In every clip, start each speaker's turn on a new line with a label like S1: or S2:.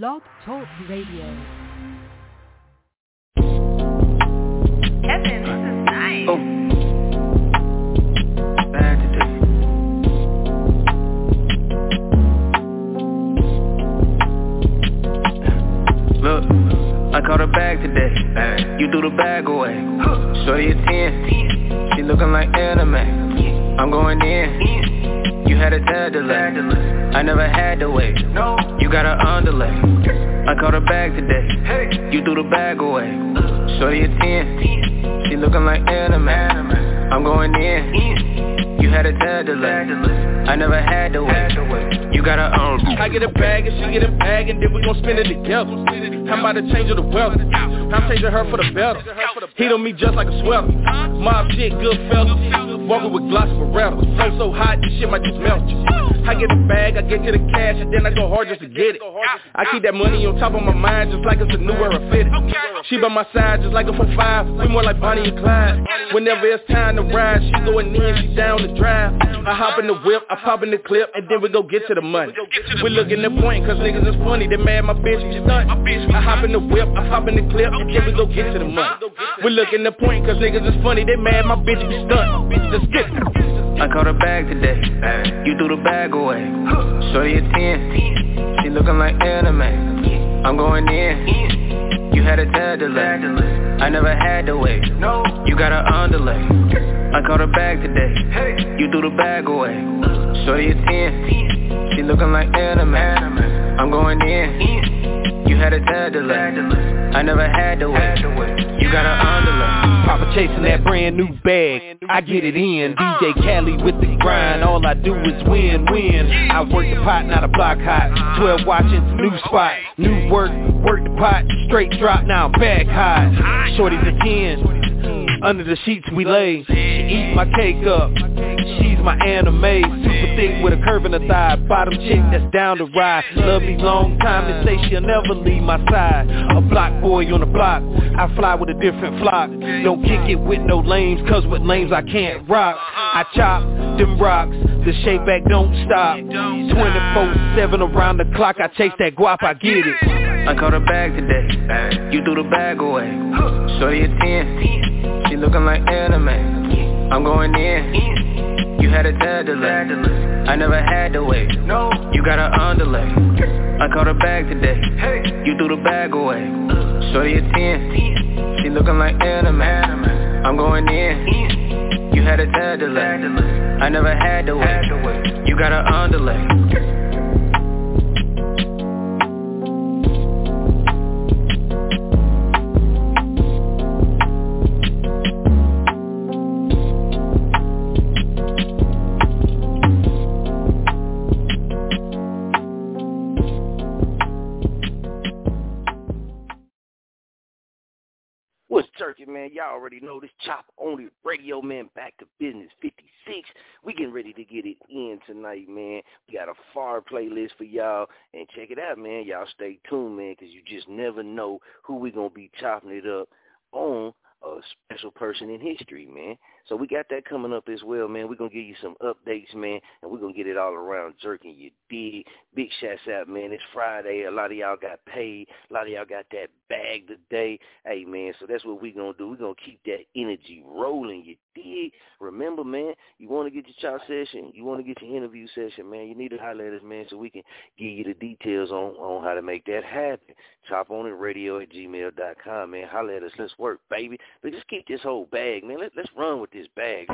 S1: Blog Talk Radio.
S2: Kevin, this is nice.
S3: Oh. Bad today. Look, I caught her bag today. You threw the bag away. Shorty a 10. She looking like anime. I'm going in. You had a tad delay. I never had to wait. No. You got her underlay. I caught her bag today. Hey. You threw the bag away. Uh. Shorty a 10. She looking like anime. I'm going in. You had a tad delay. I never had to wait. You got her own.
S4: Um, I get a bag and she get a bag and then we gon' spend it together. I'm about to change her the weather. I'm changing her for the better. Heat on me just like a sweater. Mob shit, good fella. Walking with Glocks Beretta. So so hot, this shit might just melt you. I get a bag, I get to the cash, and then I go hard just to get it. I keep that money on top of my mind just like it's a new era fitted. She by my side just like a 4-5. We more like Bonnie and Clyde. Whenever it's time to ride, she going in, she down the drive. I hop in the whip, I pop in the clip, and then we go get to the money. We looking at point, cause niggas is funny. They mad my bitch, we stunt. I hop in the whip, I pop in the clip, and then we go get to the money. We looking at point, cause niggas is funny. They mad my bitch, we stunt. Let's get.
S3: I caught her bag today. You threw the bag away. Shorty a 10. She looking like anime. I'm going in. You had a tad delay. I never had to wait. You got her underlay. I caught her bag today. You threw the bag away. Shorty a 10. She looking like anime. I'm going in. You had a tad delay. I never had to wait. You got her underlay.
S4: Papa chasing that brand new bag, I get it in. DJ Cali with the grind, all I do is win, win. I work the pot, not a block hot. 12 watching, new spot, new work, work the pot, straight drop now, back high. Shorty's a 10, under the sheets we lay. She eat my cake up, she's my anime. Super thick with a curve in her thigh, bottom chick that's down to ride. Love me long time and say she'll never leave my side. A block boy on the block, I fly with a different flock. Don't kick it with no lames, cause with lames I can't rock. I chop them rocks, the shape back don't stop. 24-7 around the clock, I chase that guap, I get it.
S3: I caught a bag today. You threw the bag away. Shorty a 10. She looking like anime. I'm going in. You had a tad delay. I never had to wait. You got her underlay. I caught her bag today. You threw the bag away. Shorty a 10. She looking like anime. I'm going in. You had a tad delay. I never had to wait. You got an underlay.
S5: Man? Y'all already know this chop on it radio man back to Bizness 56. We getting ready to get it in tonight, man. We got a far playlist for y'all. And check it out, man. Y'all stay tuned, man, because you just never know who we going to be chopping it up on a special person in history, man. So we got that coming up as well, man. We're going to give you some updates, man, and we're going to get it all around jerking you dig. Big shouts out, man. It's Friday. A lot of y'all got paid. A lot of y'all got that bag today. Hey, man, so that's what we're going to do. We're going to keep that energy rolling, you dig. Remember, man, you want to get your chop session, you want to get your interview session, man, you need to highlight us, man, so we can give you the details on, on how to make that happen. Chop on it radio at gmail.com, man. Holler at us. Let's work, baby. But just keep this whole bag, man. Let, let's run with this bag.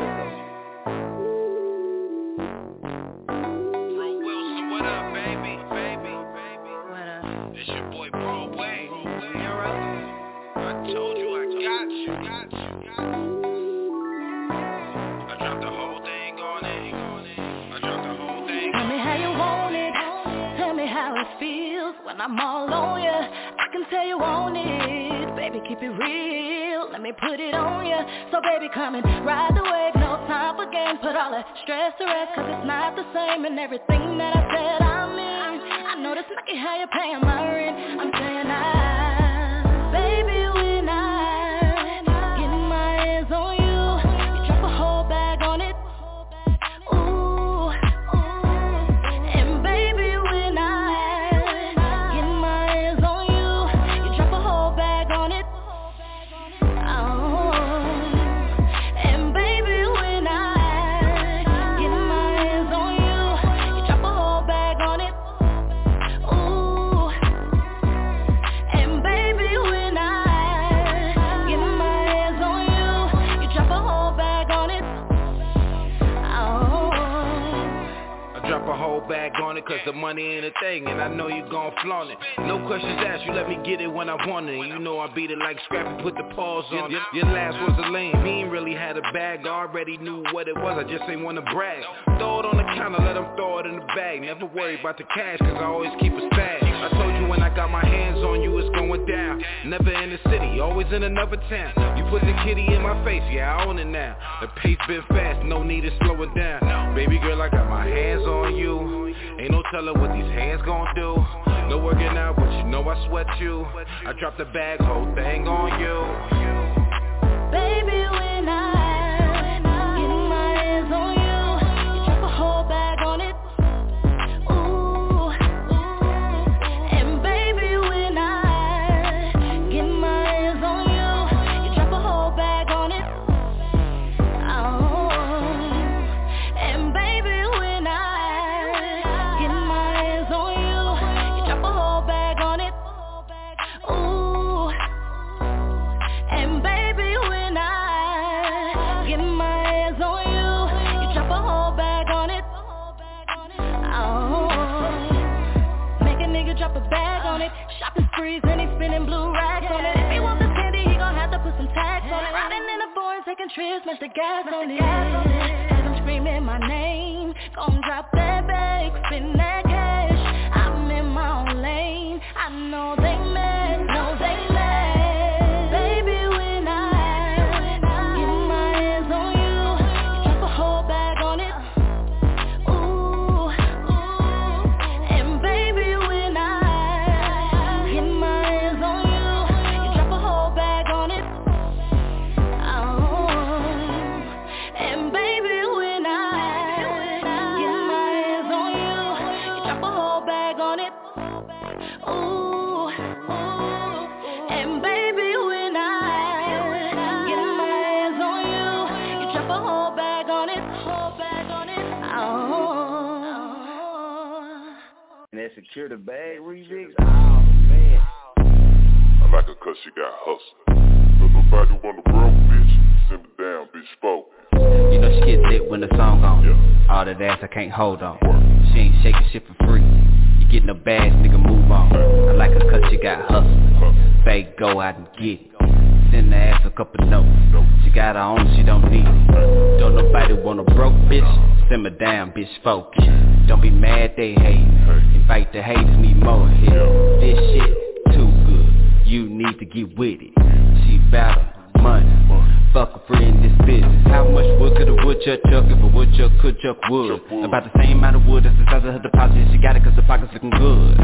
S6: When I'm all on you. I can tell you want it. Baby, keep it real. Let me put it on you. So baby, come and ride the wave. No time for games. Put all the stress to rest. Cause it's not the same in everything that I said I mean. I know this lucky how you're paying my rent. I'm saying I,
S7: cause the money ain't a thing and I know you gon' flaunt it. No questions asked, you let me get it when I want it. You know I beat it like scrappy, put the paws on it. Your last was a lame, me ain't really had a bag. I Already knew what it was, I just ain't wanna brag. Throw it on the counter, let him throw it in the bag. Never worry about the cash, cause I always keep a stash I told you when I got my hands on you, it's going down. Never in the city, always in another town. You put the kitty in my face, yeah I own it now. The pace been fast, no need to slow it down. Baby girl, I got my hands on you. Ain't no telling what these hands gon' do. No working out, but you know I sweat you. I drop the bag, whole thing on you.
S8: Baby, trips, smash the gas on it. As I'm screaming my name, gon' drop that bag, spin that cash. I'm in my own lane, I know they mad, know they secure the bag on it, whole bag on it. Oh. And
S5: that security bag remix. Oh man.
S9: I like her cause she got hustle. But nobody want a broke bitch, simmer down, bitch, spoke.
S2: You know she get lit when the song on.
S9: Yeah.
S2: All that ass I can't hold on. She ain't shaking shit for free. Get no bags, nigga, move on. I like her cause she got hustle. Say go out and get it. Send the ass a couple notes. She got her own, she don't need it. Don't nobody want a broke bitch. Simmer down, bitch, focus. Don't be mad, they hate. Invite the haters, need more hit. This shit too good. You need to get with it. She her money. Fuck a friend, this. How much wood could a woodchuck chuck if a woodchuck could chuck wood? About the same amount of wood as the size of her deposit. She got it cause her pockets looking good.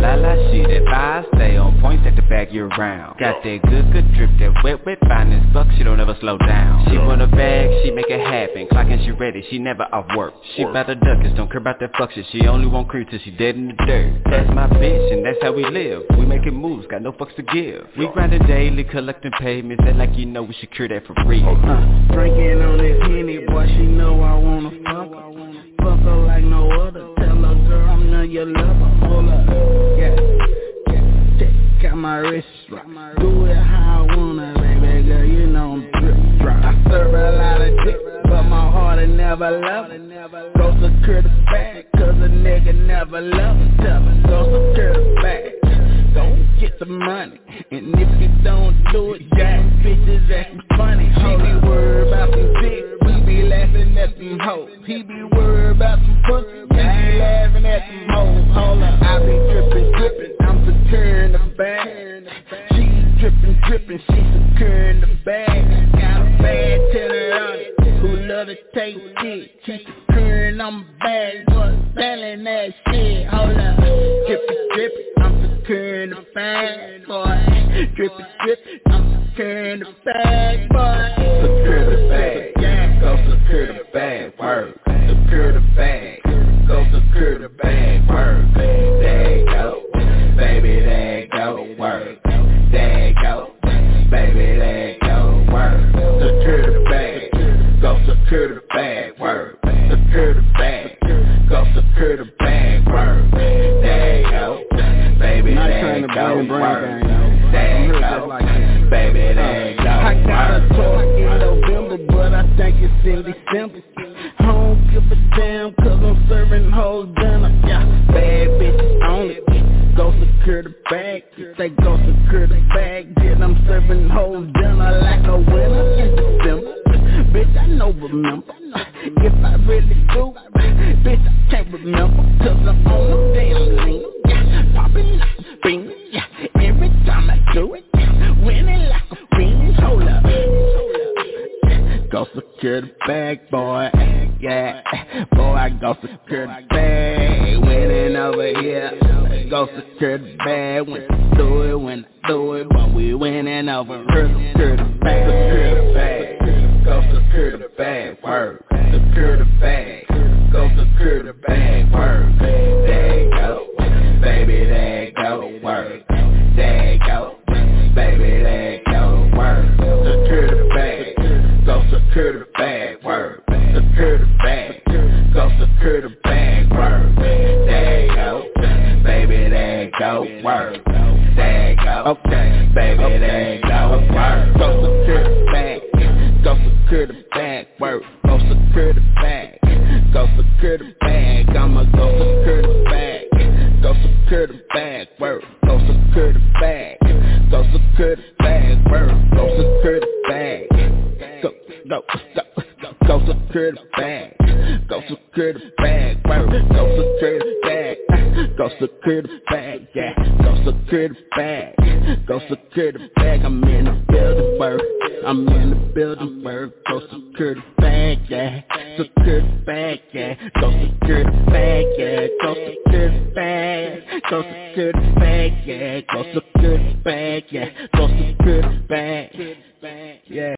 S2: La la shit, if I stay on point, take the bag year round. Got that good, good drip, that wet, wet finance fuck, she don't ever slow down. She want a bag, she make it happen. Clocking, she ready, she never off work. She bout to duckers, don't care about that fuck shit. She only want crew till she dead in the dirt. That's my bitch, and that's how we live. We making moves, got no fucks to give. We grinding daily, collecting payments, and like you know we secure that for free.
S10: Uh, drinking on this Henny, boy, she know I wanna fuck her. Fuck her like no other. Tell her, girl, I'm none your lover. Hold up, yeah, yeah. Check out my wrist right. Do it how I wanna, baby girl. You know I'm drip drop. I serve a lot of dick, but my heart ain't never love her. Go secure the bag, cause a nigga never love her. Tell her, go secure the bag. Don't get the money, and if you don't do it, jack bitches acting funny. She be worried about some dick, we be laughing at them hoes. He be worried about some pussy, we be laughing at them hoes. Hold up, I be drippin', drippin', I'm securing the bag. She drippin', drippin', she securing the bag. Got a bad tenor on it. To take dick? She securing on my bag, but selling that shit. Hold up, drippin', drippin', I'm securing the bag, boy. Drippin', drippin', I'm securing the bag, boy.
S2: Secure the bag, go secure the bag, work. Secure the bag, go secure the bag, work. There go, baby, there go, work. There go, baby, there go, work. Secure the bag, go secure the bag, work. Secure the bag, go secure the bag, work. There you go, baby, there you go,
S10: bring brain
S2: work.
S10: gang, though.
S2: There you go, baby, there you go,
S10: I got a talk in November, but I think it's in December. I don't give a damn, cause I'm serving hoes dinner. Yeah, bad bitches on it go secure the bag. They go secure the bag. Get them serving whole dinner like a winner. Bitch, I know remember. If I really do, bitch, I can't remember. Cause I'm on the damn lane. Yeah, popping like a fiend. Yeah, every time I do it, winning like a fiend. Hold up. Go secure the bag, boy. Yeah, boy, I go secure the bag. Winning over here. Go secure the bag. When I do it, when I do it, but we winning over here. Secure the bag, secure the bag. Go secure the bag, word. Secure the bag. Go secure the bag, word. There go, baby, you go, word. Secure the bag. Go secure the bag. I'm in the building, word. I'm in the building, word. Go secure the bag, yeah. Secure the bag, yeah. Go secure the bag, yeah. Go secure the bag. Go secure the bag, yeah. Go secure the bag, yeah. Go secure the bag. Yeah,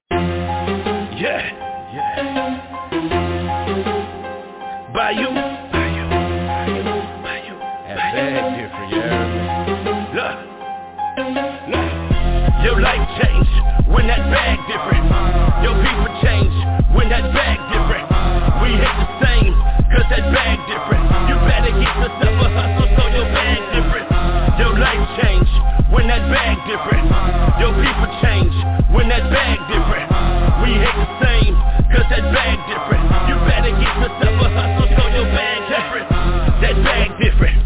S11: that bag different. Your people change when that bag different. We hit the same, cause that bag different. You better get yourself a hustle so your bag different. Your life change when that bag different. Your people change when that bag different. We hit the same, cause that bag different. You better get yourself a hustle so your bag different. That bag different.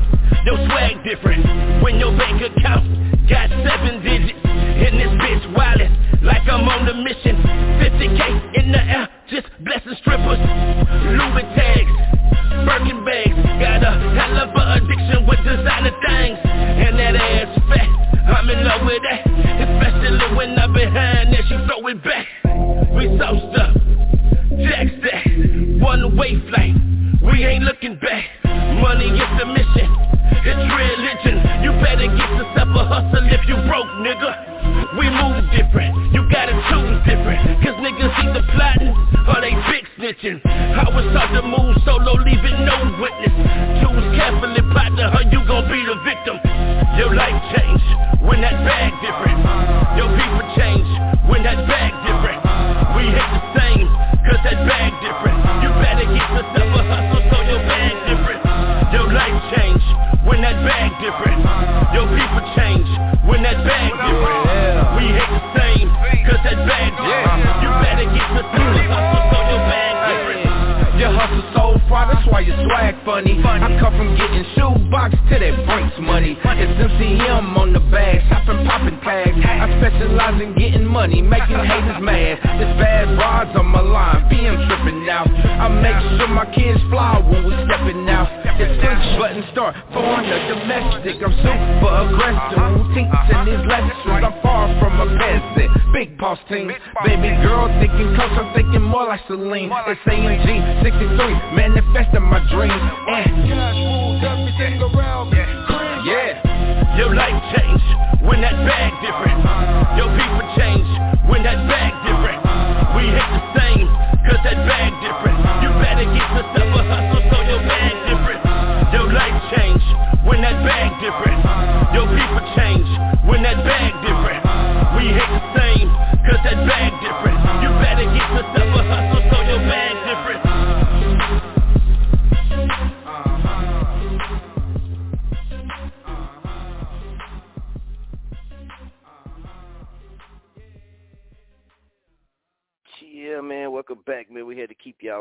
S11: Your swag different. When your bank account Louis solo, leaving no witness. Choose carefully, partner, or you gon' be the victim. Your life
S12: 63, manifesting my dreams. Uh. And
S11: yeah, your life change when that bag different. Your people change when that bag different. We hit the same, cause that bag different. You better get yourself a hustle so your bag different. Your life change when that bag different.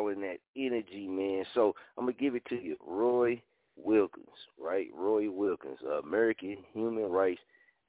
S5: In that energy, man. So I'm gonna give it to you, Roy Wilkins, right? Roy Wilkins, uh, American human rights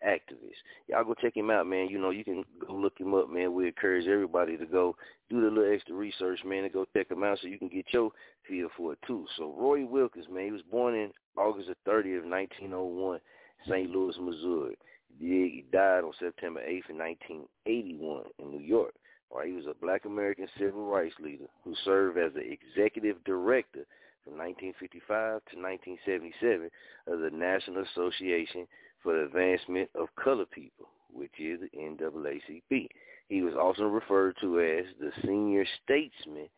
S5: activist. Y'all go check him out, man. You know, you can go look him up, man. We encourage everybody to go do the little extra research, man, and go check him out so you can get your feel for it too. So Roy Wilkins, man, he was born in August the 30th, 1901, St. Louis, Missouri. He died on September 8th, 1981 in New York. He was a black American civil rights leader who served as the executive director from 1955 to 1977 of the National Association for the Advancement of Colored People, which is the NAACP. He was also referred to as the senior statesman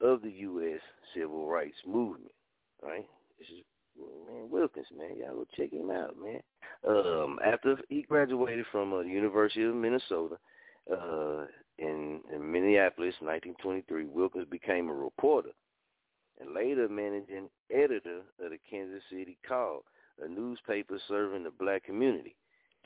S5: of the U.S. Civil Rights Movement. Right? This is man Wilkins, man. Y'all go check him out, man. Um, after he graduated from uh, the University of Minnesota uh, in, in Minneapolis, 1923, Wilkins became a reporter and later managing editor of the Kansas City Call, a newspaper serving the black community.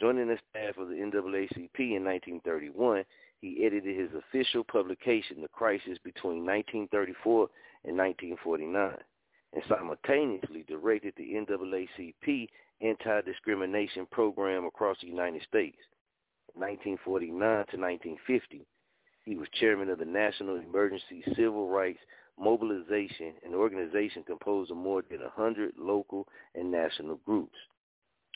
S5: Joining the staff of the NAACP in 1931, he edited his official publication, The Crisis Between 1934 and 1949, and simultaneously directed the NAACP anti-discrimination program across the United States. 1949 to 1950, he was chairman of the National Emergency Civil Rights Mobilization, an organization composed of more than 100 local and national groups.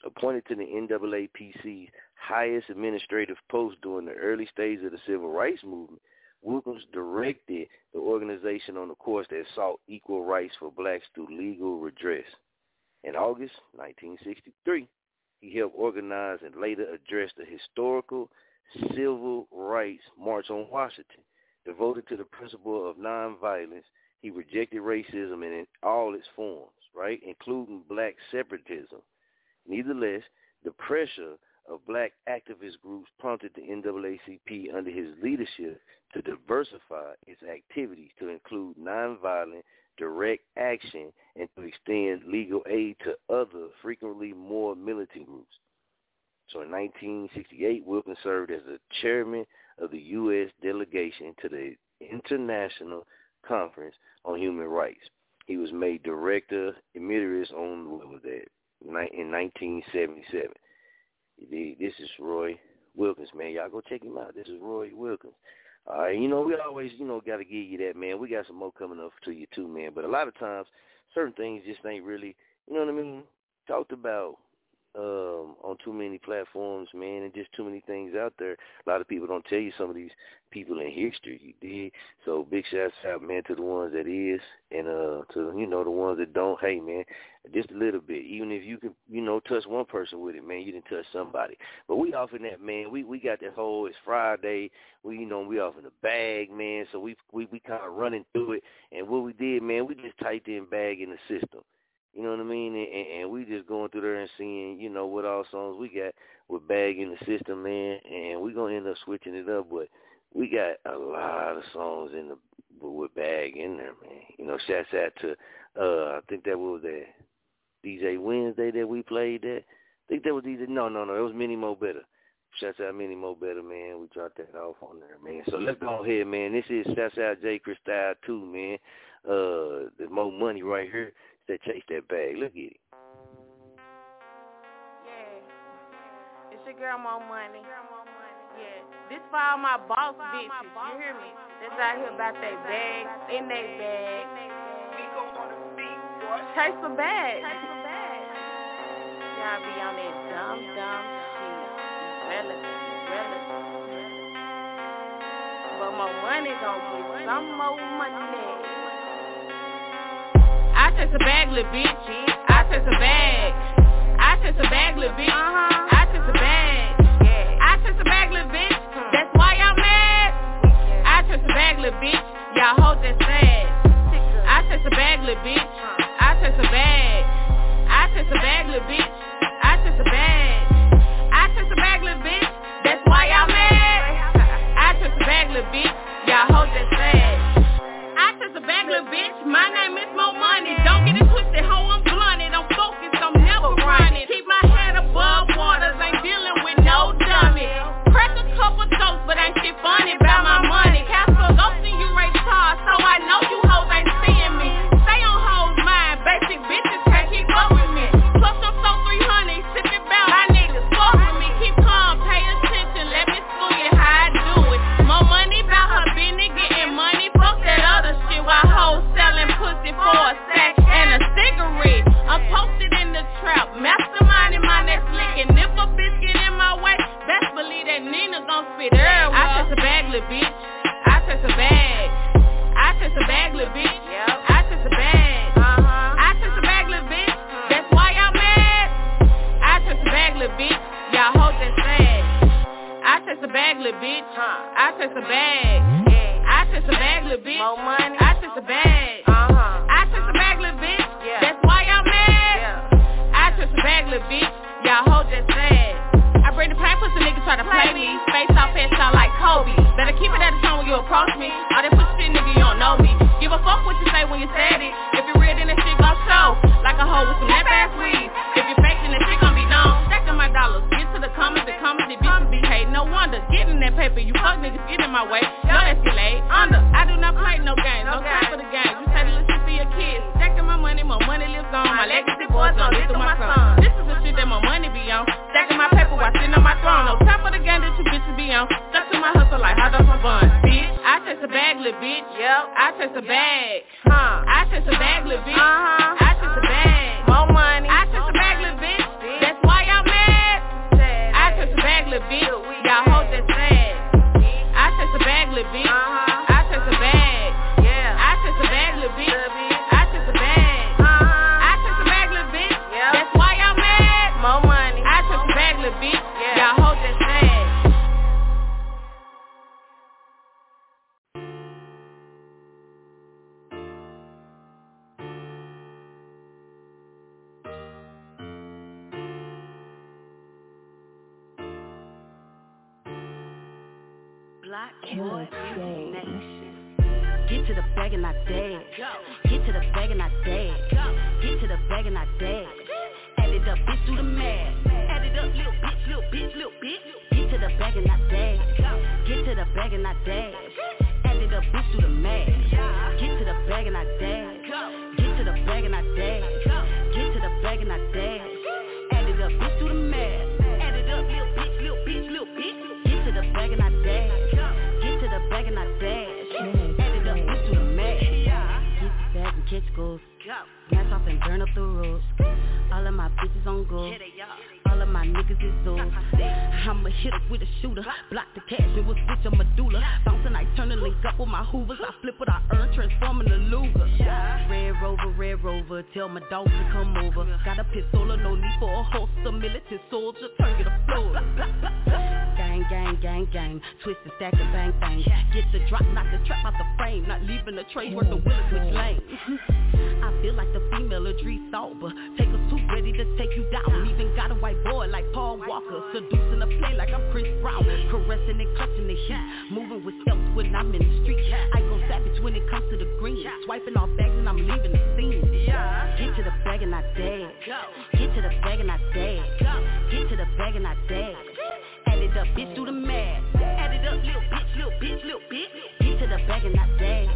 S5: Appointed to the NAACP's highest administrative post during the early stages of the civil rights movement, Wilkins directed the organization on a course that sought equal rights for blacks through legal redress. In August 1963, he helped organize and later address the historical Civil Rights March on Washington. Devoted to the principle of nonviolence, he rejected racism in all its forms, right, including black separatism. Nevertheless, the pressure of black activist groups prompted the NAACP under his leadership to diversify its activities to include nonviolent direct action and to extend legal aid to other, frequently more militant groups. So in 1968, Wilkins served as the chairman of the U.S. delegation to the International Conference on Human Rights. He was made director emeritus on what was that in 1977. This is Roy Wilkins, man. Y'all go check him out. This is Roy Wilkins. All right, you know we always, you know, got to give you that, man. We got some more coming up to you too, man. But a lot of times, certain things just ain't really, you know what I mean, talked about um, on too many platforms, man, and just too many things out there. A lot of people don't tell you some of these people in history, you did. So big shouts out, man, to the ones that is, and uh, to you know the ones that don't. Hey, man, just a little bit. Even if you can, you know, touch one person with it, man, you didn't touch somebody. But we off in that, man. We we got that whole. It's Friday. We you know we off in the bag, man. So we we we kind of running through it. And what we did, man, we just typed in bag in the system. You know what I mean? And, and we just going through there and seeing, you know, what all songs we got with Bag in the system, man. And we gonna end up switching it up, but we got a lot of songs in the with Bag in there, man. You know, shouts out to uh I think that was that DJ Wednesday that we played that. I think that was DJ no no no, it was Many Mo Better. Shouts out Many Mo Better, man. We dropped that off on there, man. So let's go ahead, man. This is shouts out J. Cristal too, man. Uh there's more money right here that chase that bag. Look at it.
S13: Yeah. It's your girl Mo Money. Yeah. This for all my boss bitches. You hear me? That's out here about that bag, in that bag. Chase the bag. Y'all be on that dumb, dumb shit. Relative, relative. But my money gon' get some more money. I chase a bag, little bitch. I chase a bag. I chase a bag, little bitch. Uh-huh. I chase a bag. Yeah. I chase a bag, little bitch. That's why y'all mad. I chase a bag, little bitch. Y'all hold that sad. I chase a bag, little bitch. I chase a bag. I chase a bag, little bitch. I chase a bag. I chase a bag, little bitch. That's why y'all mad. I chase a bag, little bitch. Y'all hold that sad. I just a bag bitch, my name is Mo Money. Don't get it twisted, hoe. I'm blunted. I'm focused, I'm never grinding. Keep my head above waters, ain't dealing with no dummy. Crack a couple jokes, but ain't shit funny about my money. Castle ghosting you, Ray Charles, so I know you for a sack and a cigarette. I'm posted in the trap, masterminding my next lick. And if a bitch get in my way, best believe that Nina gon' spit her. I touch a bag, little bitch. I touch a bag. I touch a bag, little bitch. I touch a bag. Uh-huh. I touch a bag, little bitch. That's why y'all mad. I touch a bag, little bitch. Y'all hold that flag. I touch a bag, little bitch. Huh. I touch a bag. I touch a bag, little bitch. More money. I touch a bag. Little bitch. Y'all hold that sad. I bring the pain pussy niggas try to play me. Face off, head shot like Kobe. Better keep it at the tone when you approach me. All that pussy shit, nigga, you don't know me. Give a fuck what you say when you said it. If you real, then that shit gon' show. Like a hoe with some that ass weed. If you fake, then that shit gon' be known. Stacking my dollars. Get to the comments, the comments, bitches. No wonder. Getting in that paper, you fuck niggas, get in my way. No escalade. Under. I do not play no games. No time for the game. You say the little shit for your kids. Stacking my money, my money lives on. My legacy boys on. This is my son. This is the shit that my money be on. Stacking my paper while sitting on my throne. No time for the game that you bitches be on. Stuck to my hustle like hot dogs my bun. Bitch, I chase a bag, little bitch. Yep. I chase a bag. Huh. I chase a bag, little bitch. Uh-huh. I chase a bag. More money. I chase a bag, little bitch. Chase a bag, little bitch. Y'all that sad. I chase a bag, little bitch. I chase a bag. I chase a bag, little bitch. I chase a bag. I chase a bag, little bitch. That's why y'all mad. More money. I chase a bag, little bitch.
S14: Black boy, Get to the bag and I dance. Get to the bag and I dance. Get to the bag and I dance. Add it up, bitch, do the math. Add it up, little bitch, little bitch, little bitch. Get to the bag and I dance. Get to the bag and I dance. Add it up, bitch, do the math. Get to the bag and I dance. Get to the bag and I dance. Get to the bag and I dance. Add it up, bitch, do the math. And goals. Smash off and burn up the roads. All of my bitches on go. My niggas is those. I'ma hit up with a shooter. Block the cash and we'll switch a medulla. Bouncing, I turn the link up with my hoovers. I flip what I earn, transforming the Luger. Red Rover, Red Rover. Tell my dog to come over. Got a pistol, no need for a holster. Militant soldier, turn it a floor. Gang, gang, gang, gang. Twist and stack and bang, bang. Get the drop, knock the trap out the frame. Not leaving the trace worth the willing switch lane. I feel like the female Idris Elba. Take us too ready to take you down. Even got a white boy like Paul Walker. Seducing the play like I'm Chris Brown. Caressing and clutching the heat. Moving with stealth when I'm in the street. I go savage when it comes to the green. Swiping off bags and I'm leaving the scene. Get to the bag and I dance. Get to the bag and I dance. Get to the bag and I dance. Add it up, bitch, do the math. Add it up, little bitch, little bitch, little bitch. Get to the bag and I dance.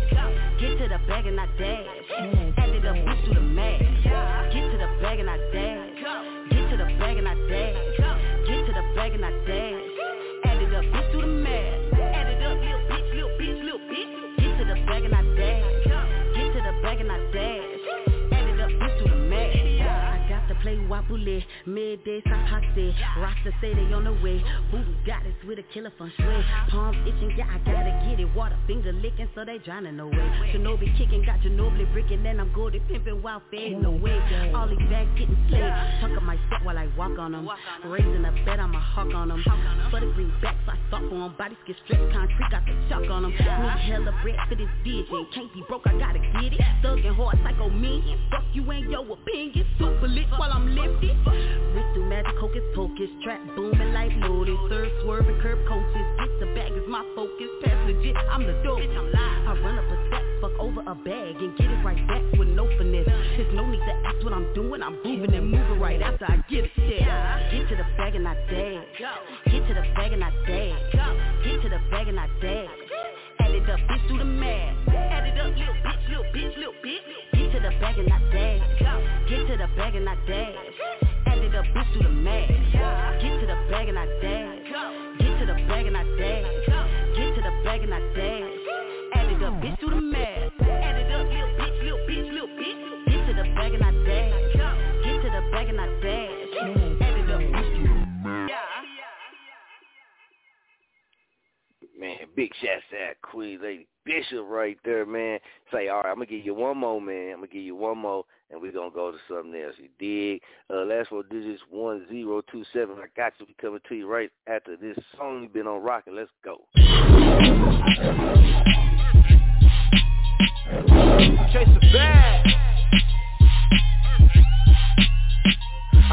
S14: Get to the bag and I dance. Add it up, bitch, do the math. Get to the bag and I dance. Get to the bag and I dance. Get to the bag and I dance. Play Wapule, midday Sapase. Rasta say they on the way. Voodoo goddess with a killer fun sway. Palms itching, yeah, I gotta get it. Water finger licking, so they drowning away. Shinobi kicking, got Ginobili bricking, and I'm golden pimping while fading away. All these bags getting slayed. Of my set while I walk on them. Raising a bed, I'm a hawk on them. For the greenbacks, I thought for them. Bodies get stripped, concrete, got the chalk on them. Need hella bread for this vision. Can't be broke, I gotta get it. Thuggin' hard, psycho million. Fuck you and your opinion. Super lit while I'm lifted. Wrist through magic, hocus pocus. Trap booming like loaded. Third swerving, curb coaches. Get the bag is my focus. Pass legit, I'm the dope. I run up a step, fuck over a bag, and get it right back with no finesse. There's no need to ask what I'm doing. I'm moving and moving right after I get there. Get to the bag and I dance. Get to the bag and I dance. Get to the bag and I dance. Add it up, bitch, do the math. Add it up, little bitch, little bitch, little bitch the bag and I dash. Get to the bag and I dash. Added a bitch through the mask. Get to the bag and I dash. Get to the bag and I dash. Get to the bag and I dash. Added a bitch through the mask. Added up, little bitch, little bitch, little bitch. Get to the bag and I dash. Get to the bag and I dash. Added up, bitch through the mask.
S5: Man, big shout out, Queen Lady Bishop right there, man. Say, all right, I'm gonna give you one more, man. I'm gonna give you one more, and we're gonna go to something else. You dig? Uh, last four digits one zero two seven. I got you. We coming to you right after this song you've been on rocking. Let's go.
S12: Chase the bag.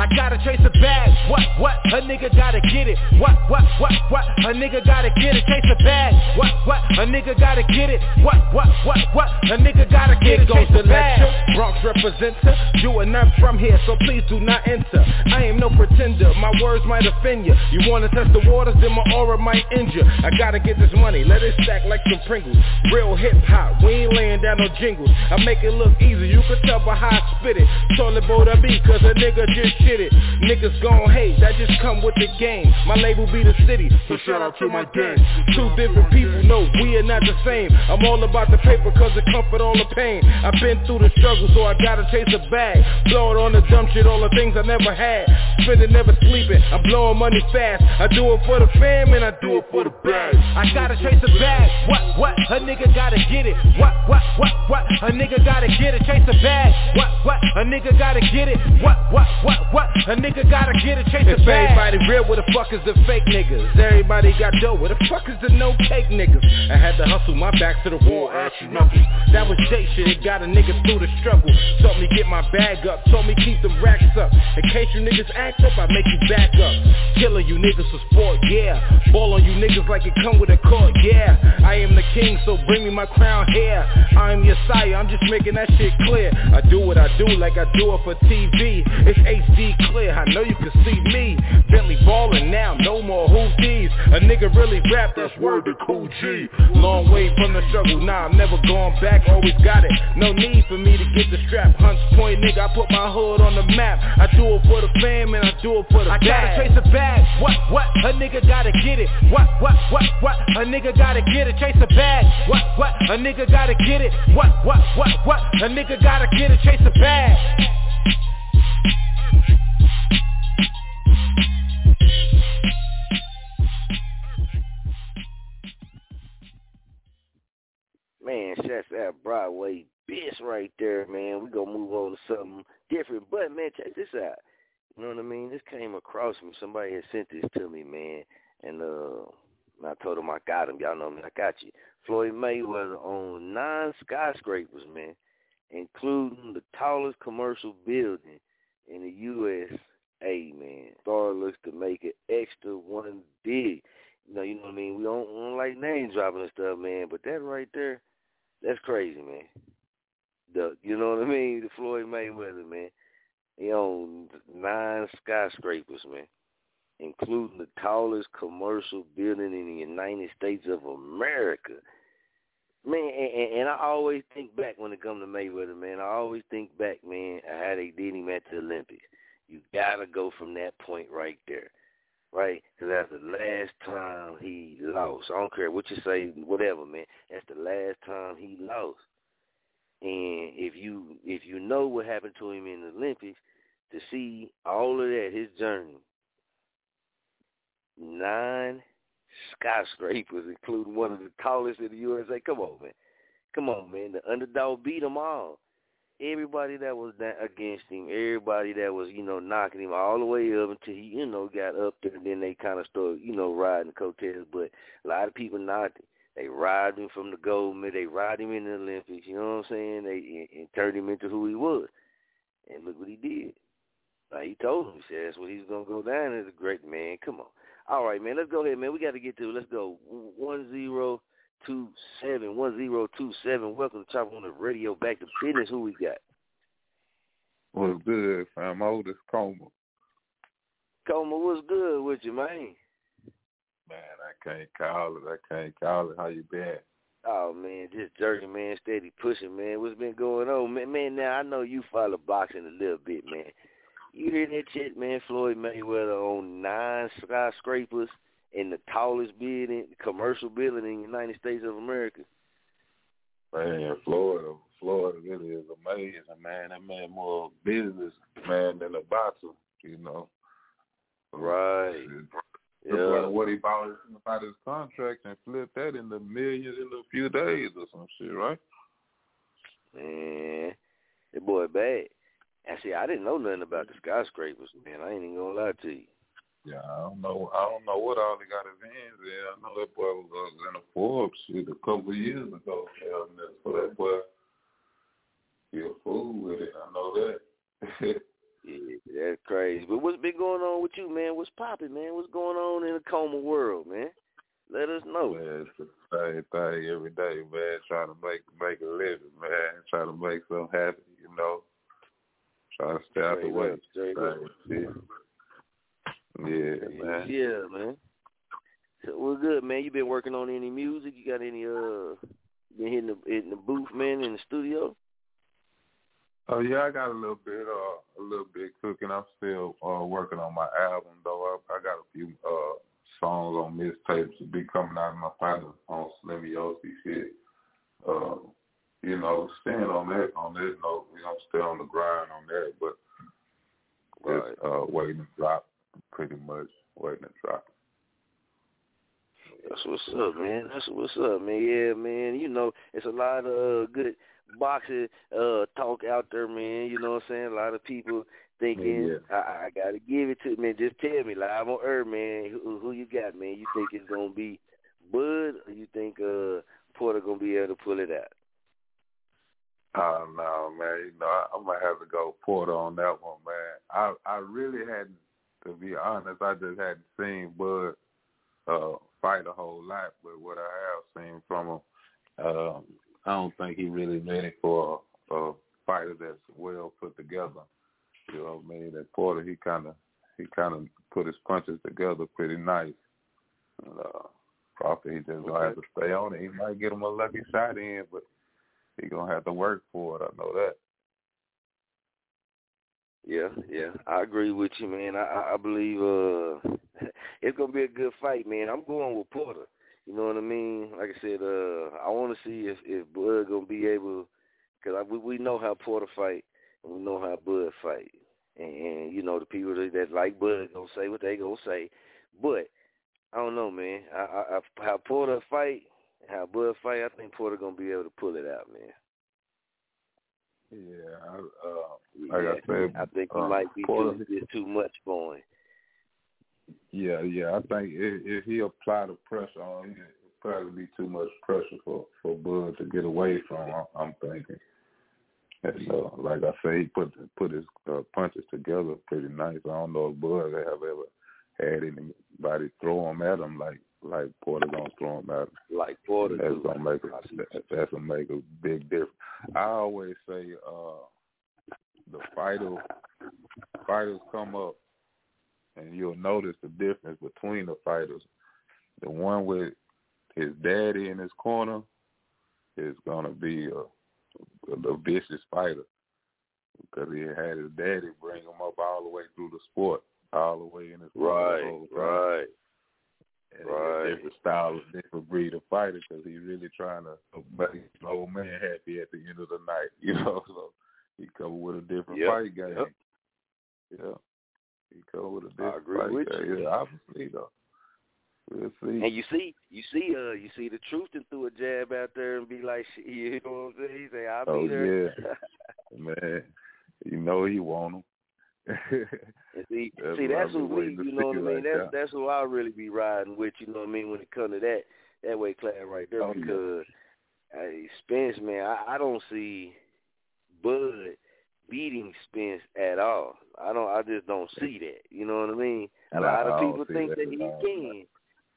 S12: I gotta chase a bag. What, what? A nigga gotta get it. What, what, what, what? A nigga gotta get it. Chase a bag. What, what? A nigga gotta get it. What, what, what, what? A nigga gotta get it. Chase the bag. Bronx representer. You are not from here, so please do not enter. I am no pretender. My words might offend you. You wanna test the waters, then my aura might injure. I gotta get this money. Let it stack like some Pringles. Real hip hop. We ain't laying down no jingles. I make it look easy. You can tell by how I spit it. Toilet bowl to be, cause a nigga just shit it. Niggas gon' hate, that just come with the game. My label be the city, so shout out to my gang. Two different people, no, we are not the same. I'm all about the paper cause it comfort all the pain. I've been through the struggle, so I gotta chase a bag. Blow it on the dumb shit, all the things I never had. Spending, never sleeping, I'm blowing money fast. I do it for the fam and I do it for the bag. I gotta chase a bag. What, what? A nigga gotta get it. What, what, what, what? A nigga gotta get it. Chase a bag. What, what? A nigga gotta get it. What, what, what, what? A nigga gotta get it. Chase a bag. Everybody real, where the fuck is the fake niggas? Everybody got dough, where the fuck is the no cake niggas? I had to hustle my back to the wall, ass knuckles. That was J shit, it got a nigga through the struggle. Told me get my bag up, told me keep the racks up. In case you niggas act up, I make you back up. Killing you niggas for sport, yeah. Ball on you niggas like it come with a court, yeah. I am the king, so bring me my crown here. I am your sire, I'm just making that shit clear. I do what I do like I do it for TV. It's HD clear, I know you can see me. Bentley ballin' now, no more these. A nigga really rap, that's word to Kool G. Long way from the struggle, nah, I'm never going back, always got it. No need for me to get the strap. Hunts Point, nigga, I put my hood on the map. I do it for the fam and I do it for the I bag. gotta chase a bag. What, what? A nigga gotta get it. What, what, what, what? A nigga gotta get it. Chase a bag. What, what? A nigga gotta get it. What, what, what, what? A nigga gotta get it. Chase a bag.
S5: Man, shouts out Broadway bitch right there, man. We gonna move on to something different. But man, check this out. You know what I mean? This came across me. Somebody had sent this to me, man. And uh I told him I got him. Y'all know me, I got you. Floyd Mayweather on nine skyscrapers, man, including the tallest commercial building in the USA, man. Star looks to make it extra one big. You know, you know what I mean? We don't, we don't like name dropping and stuff, man, but that right there, that's crazy, man. The you know what I mean? The Floyd Mayweather, man. He owns nine skyscrapers, man, including the tallest commercial building in the United States of America. Man, and, and I always think back when it comes to Mayweather, man. I always think back, man, how they did him at the Olympics. You gotta go from that point right there, right? Because that's the last time he lost. I don't care what you say, whatever, man. That's the last time he lost. And if you if you know what happened to him in the Olympics, to see all of that, his journey, nine skyscrapers, including one of the tallest in the USA. Come on, man. Come on, man. The underdog beat them all. Everybody that was that against him, everybody that was, you know, knocking him all the way up until he, you know, got up there, and then they kind of started, you know, riding the coattails. But a lot of people knocked him. They ride him from the gold medal. They ride him in the Olympics. You know what I'm saying? They and, and turned him into who he was. And look what he did. Like he told him, he said that's what he's gonna go down as a great man. Come on. All right, man. Let's go ahead, man. We got to get to it. Let's go. One zero two seven. One zero two seven. Welcome to Chop on the Radio. Back to Bizness. Who we got?
S15: What's good, fam? Oldest Coma.
S5: Coma, what's good with you, man?
S15: Man, I can't call it. I can't call it. How you been?
S5: Oh man, just jerking, man, steady pushing, man. What's been going on, man? Man, now I know you follow boxing a little bit, man. You hear that shit, man? Floyd Mayweather on nine skyscrapers in the tallest building, commercial building in the United States of America.
S15: Man, Florida, Florida really is amazing, man. That man more business man than a boxer, you know.
S5: Right. Yeah.
S15: what he bought his, about his contract and flipped that into millions in a few days or some shit, right?
S5: Man, that boy bad. Actually, I didn't know nothing about the skyscrapers, man. I ain't even gonna lie to you.
S15: Yeah, I don't know. I don't know what all he got his hands in. I know that boy was uh, in a Forbes shit a couple of years ago. Hell, so that boy, he a fool with it. I know that.
S5: yeah, that's crazy. But what's been going on with you, man? What's popping, man? What's going on in the coma world, man? Let us know.
S15: Man, it's the same thing every day, man. Trying to make make a living, man. Trying to make something happen, you know. Trying to stay out the way. Yeah, man.
S5: Yeah, man. So we're good, man. You been working on any music? You got any uh been hitting the hitting the booth, man, in the studio?
S15: Oh yeah, I got a little bit, uh, a little bit cooking. I'm still uh working on my album though. I, I got a few uh songs on mixtapes to be coming out of my pilot on Slimmy Yossi shit. Uh, you know, staying on that on that note, you know, stay on the grind on that, but
S5: right.
S15: just uh waiting to drop pretty much waiting to drop.
S5: That's what's up, man. That's what's up, man. Yeah, man. You know, it's a lot of uh, good boxing uh talk out there, man. You know what I'm saying? A lot of people thinking
S15: yeah.
S5: I, I gotta give it to man. Just tell me live on air, man. Who, who you got, man? You think it's gonna be Bud, or you think uh Porter gonna be able to pull it out?
S15: Oh no, man. You know, I, I'm gonna have to go Porter on that one, man. I I really hadn't, to be honest, I just hadn't seen Bud uh fight a whole lot, but what I have seen from him, um, I don't think he really ready for a, a fighter that's well put together. You know what I mean? That Porter, he kind of he kind of put his punches together pretty nice. And, uh, Crawford, he just gonna have to stay on it. He might get him a lucky shot in, but he gonna have to work for it. I know that.
S5: Yeah, yeah, I agree with you, man. I I believe uh it's gonna be a good fight, man. I'm going with Porter. You know what I mean? Like I said, uh I want to see if if Bud gonna be able, because we we know how Porter fight and we know how Bud fight, and, and you know the people that, that like Bud gonna say what they gonna say, but I don't know, man. I, I, I how Porter fight, how Bud fight, I think Porter gonna be able to pull it out, man.
S15: Yeah, I, uh, like
S5: yeah,
S15: I said,
S5: I think he
S15: uh,
S5: might be
S15: Porter,
S5: too, just too much for him.
S15: Yeah, yeah. I think if, if he apply the pressure on him, it'd probably be too much pressure for for Bud to get away from. I'm, I'm thinking. And so, like I say, he put put his uh, punches together pretty nice. I don't know if Bud have ever had anybody throw him at him like like Porter gonna throw him him.
S5: Like Porter,
S15: that's
S5: do.
S15: gonna make a that's gonna make a big difference. I always say uh the fighter fighters come up and you'll notice the difference between the fighters. The one with his daddy in his corner is gonna be a, a, a vicious fighter because he had his daddy bring him up all the way through the sport, all the way in his
S5: right, right. Right.
S15: different style, different breed of fighter because he's really trying to make old man happy at the end of the night, you know. So he come with a different
S5: yep.
S15: fight game.
S5: Yep.
S15: Yeah. He come with a different
S5: I agree
S15: fight
S5: with
S15: game.
S5: you.
S15: Yeah, obviously though. We'll see.
S5: And you see, you see, uh, you see the truth and threw a jab out there and be like, you know what I'm saying? He say, I'll
S15: oh,
S5: be there.
S15: yeah. Man, you know he want him.
S5: And see,
S15: that's
S5: see, that's who we, you know what I mean.
S15: like
S5: that's
S15: that.
S5: that's who I really be riding with. You know what I mean when it comes to that that weight class right there.
S15: Oh, yeah.
S5: because hey, Spence, man, I, I don't see Bud beating Spence at all. I don't. I just don't see that. You know what I mean? A lot of people think
S15: that
S5: that
S15: at
S5: he can,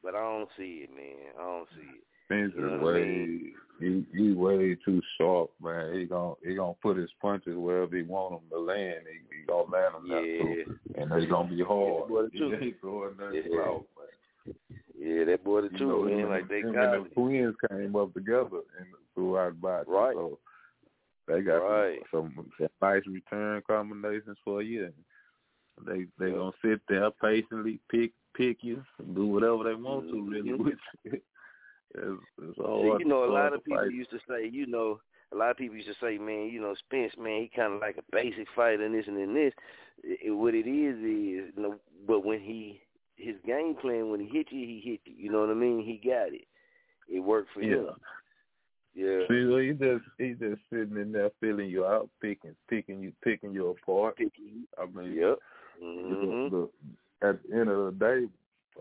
S5: but I don't see it, man. I don't see it.
S15: Spence
S5: You know
S15: is
S5: what I
S15: way
S5: mean?
S15: he he way too sharp, man. He gon' he gonna put his punches wherever he want them to land. He, he gonna land them
S5: Yeah.
S15: there too, and they gonna be hard.
S5: boy, the
S15: he throwing nothing
S5: Yeah.
S15: out.
S5: Yeah, that boy the
S15: You know,
S5: man.
S15: him
S5: Like they got
S15: the twins came up together and throughout boxing.
S5: Right.
S15: So they got some-
S5: Right.
S15: some, some nice return combinations for you. They they
S5: Yeah.
S15: gonna sit there patiently pick pick you do whatever they want to really
S5: Mhm.
S15: with you. It's, it's all
S5: See, you know, a lot of people
S15: fight.
S5: used to say, you know, a lot of people used to say, man, you know, Spence, man, he kind of like a basic fighter and this and then this. It, what it is is, you know, but when he his game plan when he hit you, he hit you. You know what I mean? He got it. It worked for
S15: Yeah.
S5: him. Yeah.
S15: See, well, he just he just sitting in there feeling you out, picking picking you picking you apart. I mean,
S5: Yep. Mm-hmm.
S15: the- the- at the end of the day,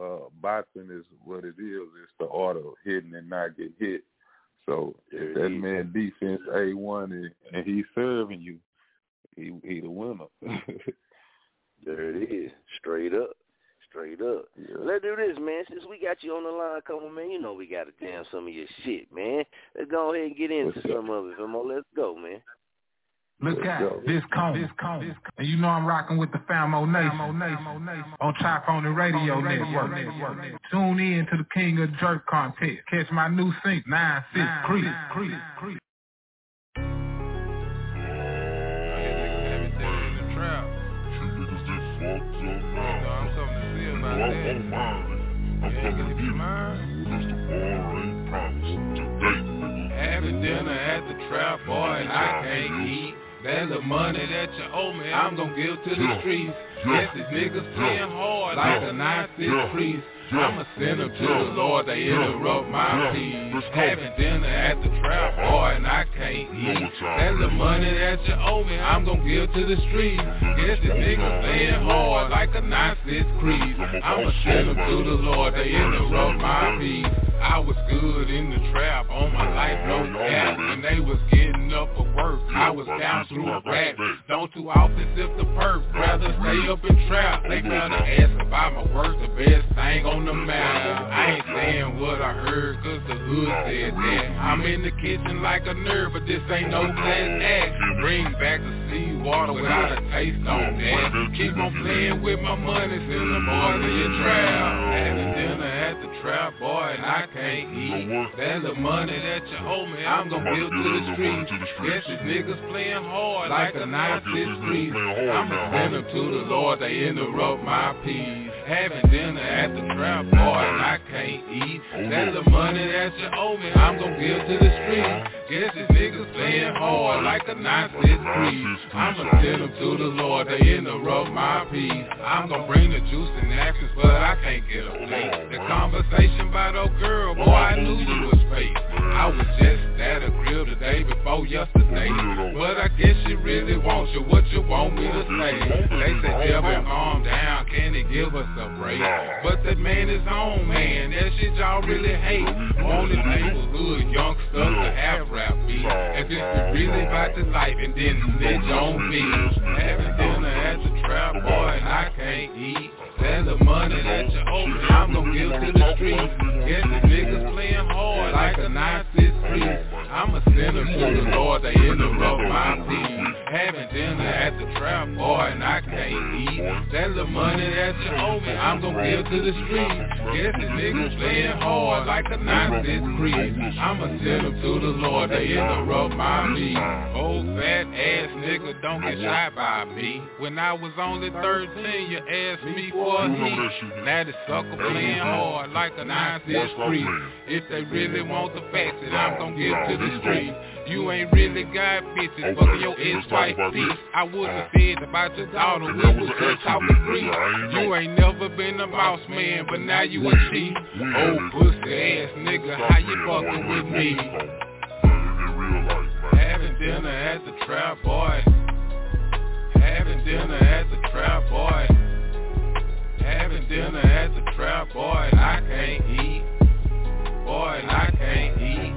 S15: uh, boxing is what it is. It's the art of hitting and not get hit. So if that man defense a one and, and he's serving you, he he the winner.
S5: There it is. Straight up. Straight up. Let's do this, man. Since we got you on the line, come on, man. You know we got to damn some of your shit, man. Let's go ahead and get into some of it, Famo. Let's go, man.
S16: Look at this cone, this cone, and you know I'm rocking with the Famo Nation. On Chop on the Radio Network. Tune in to the King of Jerk contest. Catch my new sync. Nine six creep, creep, creep.
S17: Having dinner at the trap, boy, and I can't eat. That's the money that you owe me, I'm gonna give to the streets. Yes, these niggas playing hard like a nine-six priest. I'ma send them to the Lord, they interrupt my peace. Having dinner at the trap, boy, and I can't eat. That's the money that you owe me, I'm gonna give to the streets. Yes, these niggas playing hard like a nine-six priest. I'ma send them to the Lord, they interrupt my peace. I was good in the trap, on my life no cap. When they was getting up for work, I was down through a rap. Don't too often sip the perk, rather stay up and trap. They better ask about my work, the best thing on the map. I ain't saying what I heard, cause the hood said that. I'm in the kitchen like a nerd, but this ain't no class act. Bring back the seawater without a taste on that. Keep on playing with my money, send the boys to your trap. Dinner at the trap, boy, and I can't eat. That's the money that you owe me, I'm gonna give to the streets. Yes, these niggas playing hard like a nine-six priest. I'ma send them to the Lord, they interrupt my peace. Having dinner at the trap, boy, and I can't eat. That's the money that you owe me, I'm gonna give to the streets. Yes, these niggas playing hard like a nine-six priest. I'ma send them to the Lord, they interrupt my peace. I'm gonna bring the juice and actions, but I can't get a plate. The conversation by oh girl, boy, I knew you was fake. I was just at a grill the day before yesterday. But I guess she really wants you, what you want me to say? They said, Devin, calm down, can he give us a break? But that man is on, man, that shit y'all really hate. Wanted neighborhood youngsters to have rap beat. If it's really about the life and then snitch on me. Having dinner at the trap, boy, and I can't eat. That's the money that you owe I'm gonna give to the streets. Guess the niggas playing hard like a nine-six priest. I'ma send them to the Lord, they interrupt my peace. Having dinner at the trap, boy, and I can't eat. That's the money that you owe me, I'm gonna give to the streets. Guess the niggas playing hard like a nine-six priest. I'ma send to the Lord, they interrupt my peace. Old fat ass nigga, don't get shot by me. When I was only 13, you asked me for a heat. Now the sucker playing hard like a nine-six priest. If they really want the facts, then I'm gonna give to the street. You ain't really got bitches, fucking your ex-wife bitch. I would've said about your daughter, we was just talking free. You ain't never been a boss man, but now you a chief. Old oh, pussy ass nigga, how you fucking with me? Having dinner at the trap, boy. Having dinner at the trap, boy. Having dinner at the trap, boy, and I can't eat. Boy, and I can't eat.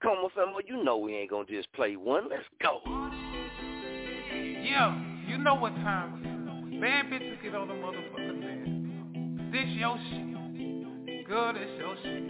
S5: Come on, famo, you know we ain't gonna just play one. Let's go.
S16: Yeah, you know what time it is. Bad bitches get on the motherfucking bed. This your shit. Good, this your shit.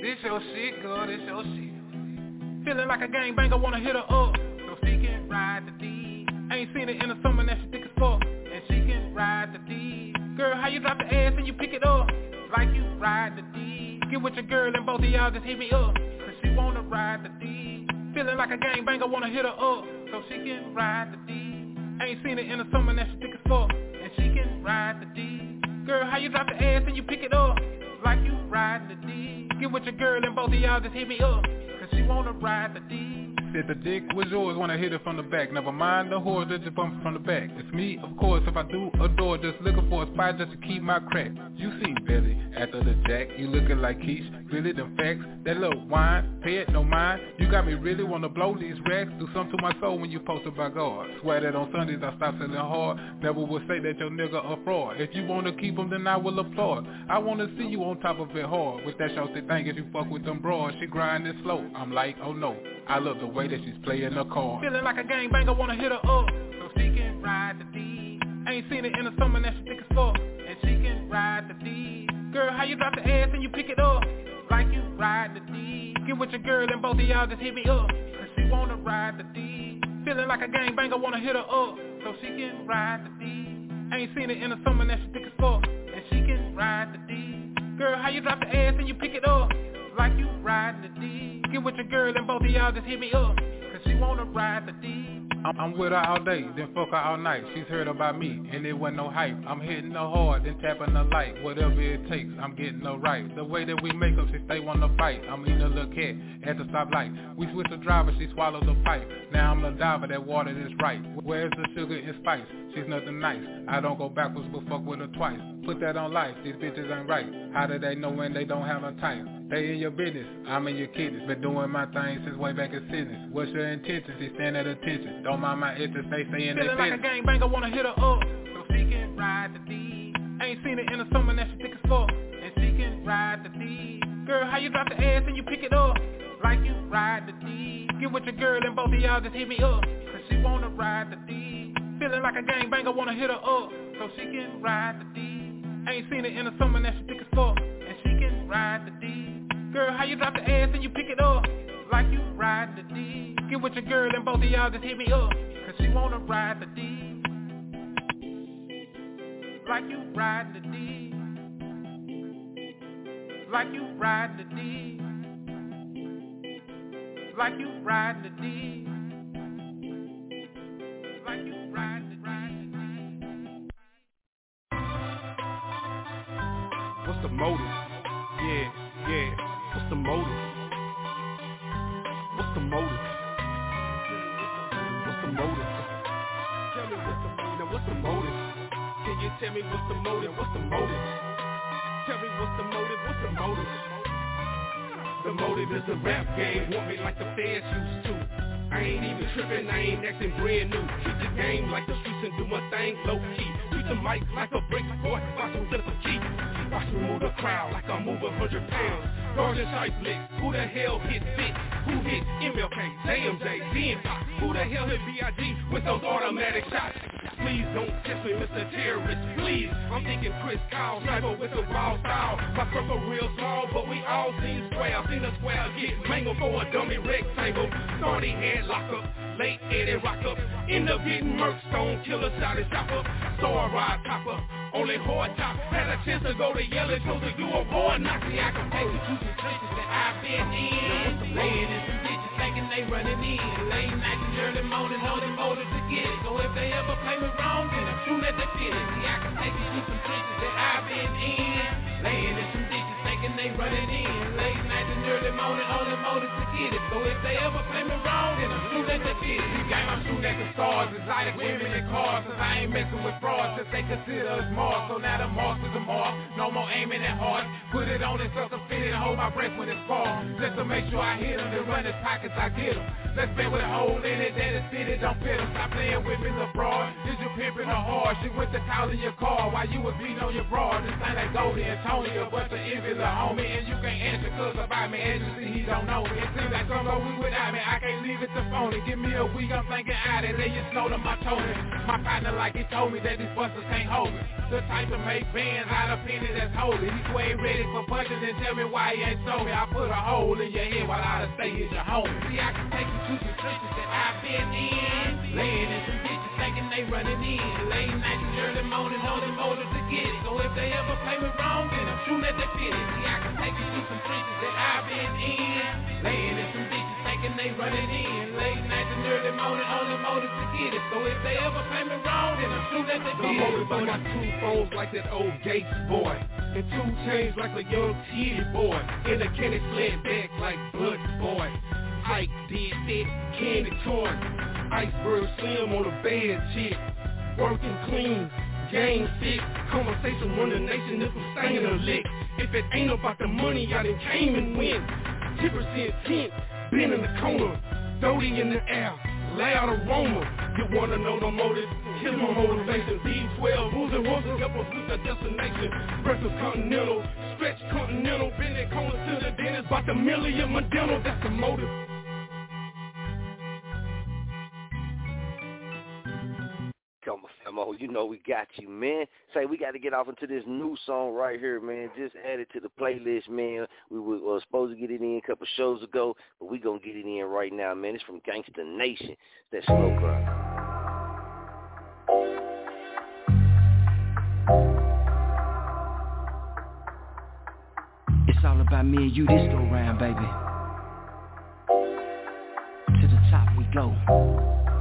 S16: This your shit, good, this your shit. Feeling like a gangbanger, wanna hit her up. So she can ride the D. Ain't seen it in the summer, now she thick as fuck. And she can ride the D. Girl, how you drop the ass and you pick it up? Like you ride the D. Get with your girl and both of y'all just hit me up. Cause she wanna ride the D. Feeling like a gangbanger, wanna hit her up. So she can ride the D. Ain't seen it in the summer, now she thick fuck. And
S18: she can ride the D. Girl, how you drop the ass and you pick it up like you ride the D. Get with your girl and both of y'all just hit me up, cause she wanna ride the D.
S19: Said the dick was yours when I hit it from the back. Never mind the whore that just bumped from the back. It's me, of course, if I do adore, just looking for a spot just to keep my crack. You see Billy after the jack, you looking like Keish. Really them facts, that little wine, pay it no mind. You got me really wanna blow these racks. Do something to my soul when you posted by God. Swear that on Sundays I stop selling hard. Never will say that your nigga a fraud. If you wanna keep him, then I will applaud. I wanna see you on top of it hard. With that shorty thing, if you fuck with them broads, she grind it slow. I'm like, oh no. I love the way that she's playing the card.
S18: Feeling like a gang banger, wanna hit her up. So she can ride the D. Ain't seen it in the summer, now she thick as fuck. And she can ride the D. Girl, how you drop the ass and you pick it up? Like you ride the D. Get with your girl and both of y'all just hit me up. Cause she wanna ride the D. Feeling like a gang banger, wanna hit her up. So she can ride the D. Ain't seen it in the summer, now she thick as fuck. And she can ride the D. Girl, how you drop the ass and you pick it up? Like you ride the D. Get with your girl and both of y'all just hit me up. Cause she wanna ride the D.
S19: I'm, with her all day, then fuck her all night. She's heard about me, and it wasn't no hype. I'm hitting her hard, then tapping her light. Whatever it takes, I'm getting her right. The way that we make up, she stay wanna fight. I'm eating a little cat at the stoplight. We switch the driver, she swallows the pipe. Now I'm the diver, that water is right. Where's the sugar and spice? She's nothing nice. I don't go backwards, but fuck with her twice. Put that on life, these bitches ain't right. How do they know when they don't have a type? They in your business, I'm in your kidneys. Been doing my thing since way back in business. What's your intentions? She stand at attention. Don't mind my itches, they say in their
S18: Feeling like a gang banger, wanna hit her up. So she can ride the D. Ain't seen it in the summer, now she thick as fuck. And she can ride the D. Girl, how you drop the ass and you pick it up? Like you ride the D. Get with your girl and both of y'all just hit me up. Cause she wanna ride the D. Feeling like a gang banger, wanna hit her up. So she can ride the D. Ain't seen it in the summer, now she thick as fuck. And she can ride the D. Girl, how you drop the ass and you pick it up? Like you ride the D. Get with your girl and both of y'all just hit me up. Cause she wanna ride the D. Like you ride the D. Like you ride the D. Like you ride the D. Like you ride the D.
S20: What's the motive? Yeah, yeah. What's the motive? What's the motive? What's the motive? Tell me what's the motive. Now what's the motive? Can you tell me what's the motive? What's the motive? Tell me what's the motive? What's the motive? The motive is a rap game. Want me like the fans used to. I ain't even tripping, I ain't acting brand new. Treat the game like the streets and do my thing low key. Treat the mic like a brick boy, watch me flip a key. Watch me move the crowd like I move a hundred pounds. Blitz, who the hell hit Fit? Who hit MLK, JMJ, Pop? Who the hell hit B.I.G. with those automatic shots? Please don't test me, Mr. Terrorist, please. I'm thinking Chris Kyle, sniper with the raw style. My circle real small, but we all seen square. i Seen a square get mangled for a dummy rectangle. Starting head lock up, late Eddie rock up. End up getting murked, stone killer, shot and chopper. So I ride copper, only hard top. Had a chance to go to yellow, chose to do a boy knock. See, I can take you to some places that I've been in. Laying in some bitches thinking they running in. Late night and early morning, on the motor to get it. So if they ever play me wrong, then I'm that they fit it. See, I can take you to some trenches that I've been in. Laying in some ditches they running in. Late night and early morning, on the motor to get it. So if they ever play me wrong, then I'm that they fit it. See, game I'm shooting at the stars, exotic women and cars. Cause I ain't messing with frauds, since they consider us Mars. So now the Mars is a Mars. No more aiming at hard. Put it on and sucker fit it and hold my breath when it's fall. Just to make sure I hit them, then run his pockets, I get them. Let's bet with a hole in it, that it's fitted, don't fit them. Stop playing with me, abroad. Is you pimping or hard? She went to town in your car while you was beating on your broad. This ain't like Goldie and Tony, a bunch of a homie. And you can't answer cause about me, as you see, he don't know me. It seems like some we without me, I can't leave it to phony. Give me a week, I'm thinking out it, They just snow to my toes. My partner like he told me that these busters can't hold me. The type to make bands out of penny that's holy. He way ready for punches and tell me why he ain't told me. I put a hole in your head while I stay is your home. See, I can take you to some trenches that I've been in. Laying in some thinking they running in. Late night and early morning, holding motors to get it. So if they ever play me wrong, then I'm that they fit it. See, I can take you to some trenches that I've been in. Laying in some ditches thinking they running in. Late night and
S21: early morning, only motive to get it. So if they ever play me wrong, then I'm sure that they
S20: My motive, I got two phones like that old Gates boy. And two chains like a young T boy. And a candy sled back like Bud boy. Ike did that, candy toy. Iceberg slim on a bad chick. Working clean, game sick. Conversation run the nation if I'm staying a lick. If it ain't about the money, I done came and win. 10% tint, been in the corner. 30 in the air, loud aroma. You wanna know the motive? Here's my motivation. B12, booze and roses help us reach our destination. Breakfast continental, stretch continental. Been that corner to the dentist, about the million my dental. That's the motive.
S5: Famo, you know we got you, man. Say we got to get off into this new song right here, man. Just add it to the playlist, man. We were, were supposed to get it in a couple shows ago, but we gonna get it in right now, man. It's from Gangsta Nation. That slow grind.
S22: It's all about me and you this go round, baby. To the top we go.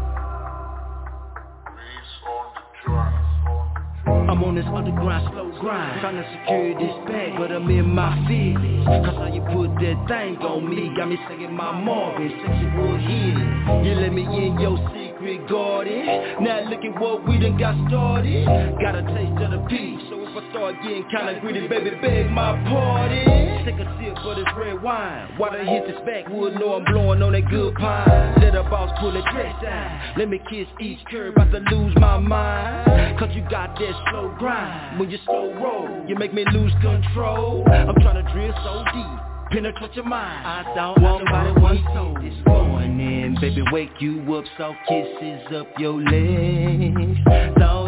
S22: I'm on this underground slow grind Trying to secure this bag but I'm in my feelings. Cause how you put that thing on me Got me singing my Marvin Sexual healing. You let me in your secret garden. Now look at what we done got started. Got a taste of the peach So I start getting kinda greedy Baby beg my pardon. Take a sip of this red wine. While I hit this backwood Know I'm blowing on that good pine. Let a boss pull the dress down. Let me kiss each curve About to lose my mind. Cause you got that slow grind. When you slow roll You make me lose control. I'm trying to drill so deep Penetrate your mind. I don't want nobody one soul This morning Baby wake you up Soft kisses up your legs Thought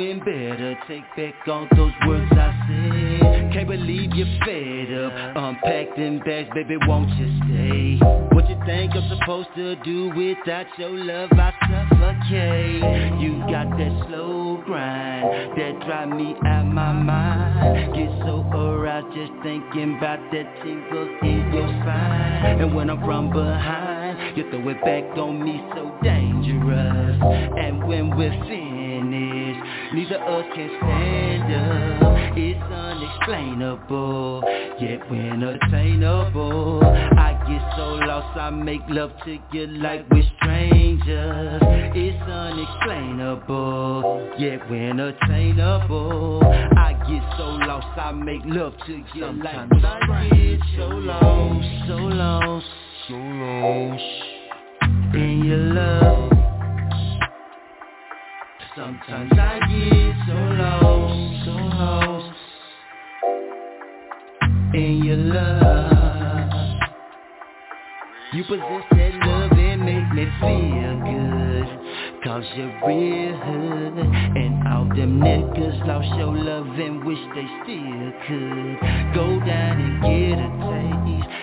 S22: doing better. Take back all those words I said. Can't believe you're fed up. Unpack them bags Baby won't you stay? What you think I'm supposed to do Without your love? I suffocate. You got that slow grind That drive me out my mind. Get so aroused just thinking about that tingle in your spine. And when I'm from behind You throw it back on me so dangerous. And when we're finished Neither us can stand up. It's unexplainable Yet we're unattainable I get so lost I make love to you like we're strangers. It's unexplainable Yet we're unattainable I get so lost I make love to you Sometimes like I get so lost, so lost, so lost. In your love Sometimes I get so lost, so lost In your love. You possess that love and make me feel good. Cause you're real And all them niggas lost your love and wish they still could. Go down and get a taste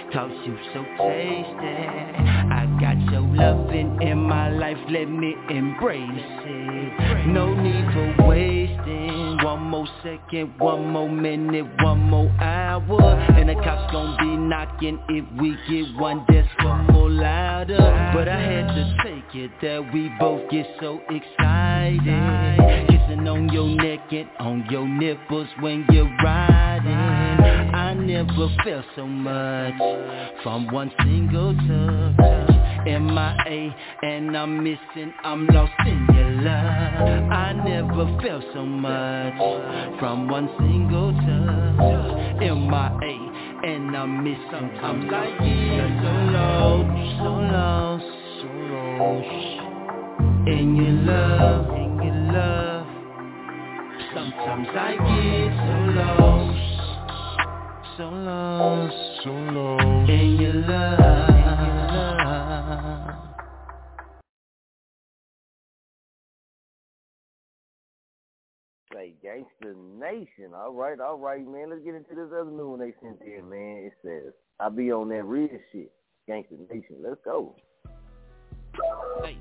S22: Cause you so tasty. I got your loving in my life, let me embrace it. No need for wasting. One more second, one more minute, one more hour. And the cops gon' be knocking if we get one decibel more louder. But I had to take it that we both get so excited. Kissing on your neck and on your nipples when you're riding I never felt so much from one single touch M.I.A. and I'm missing, I'm lost in your love I never felt so much from one single touch M.I.A. and I'm missing, Sometimes I'm like so lost, so lost, so lost In your love, in your love Sometimes I get so lost, so lost, so lost In your love, in your love
S5: Say Gangsta Nation. All right, all right, man. Let's get into this other new one they sent in, man. It says, I be on that real shit. Gangsta Nation. Let's go.
S22: Hey,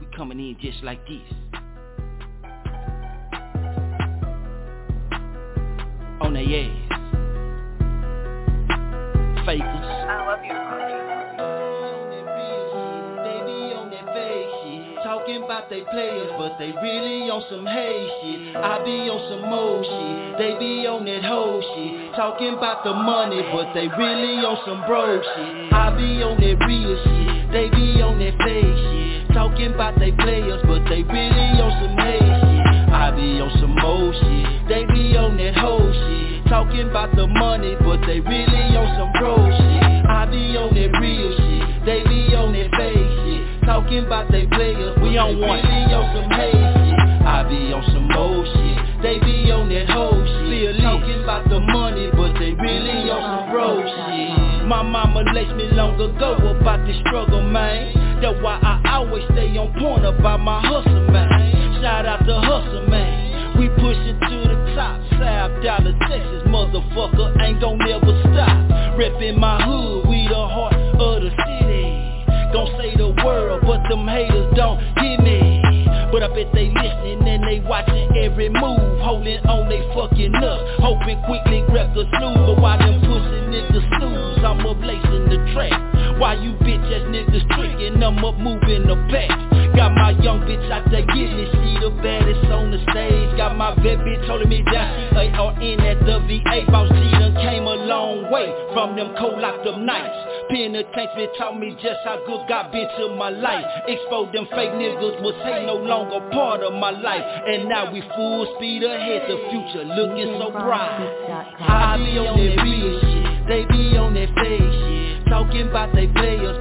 S22: we coming in just like this. On their ass. Fakers.
S23: I love you.
S22: about they players, but they really on some hay shit. I be on some mo shit, they be on that hoe shit. Talking about the money, but they really on some bro shit. I be on that real shit, they be on that fake shit. Talking about they players, but they really on some hay shit. I be on some mo shit, they be on that hoe shit. Talking about the money, but they really on some bro shit. I be on that real shit, they be on that fake shit. Talking about they players, we on one. Really on some hate shit. I be on some mo shit, they be on that hoe shit. Talking about the money, but they really on some bro shit. My mama laced me long ago about this struggle, man. That's why I always stay on point about my hustle, man. Shout out to hustle, man. We push it to the South Dallas, Texas, motherfucker, ain't gon' never stop. Reppin' my hood, we the heart of the city. Gon' say the world, but them haters don't hear me. But I bet they listening and they watching every move, holding on they fucking up, hoping quickly records lose. But while them pushing niggas snooze, I'm up lacing the track. Why you bitch ass niggas tricking, I'm up moving the back. Got my young bitch out there getting it, she the baddest on the stage. Got my vet bitch holding me down, she ARN at the VA. Boss G done came a long way from them cold locked up nights. Penitentiary taught me just how good God been to my life. Exposed them fake niggas was hate no longer part of my life. And now we full speed ahead, the future looking so bright. I be on that real shit, they be on that fake shit. Talking about they players,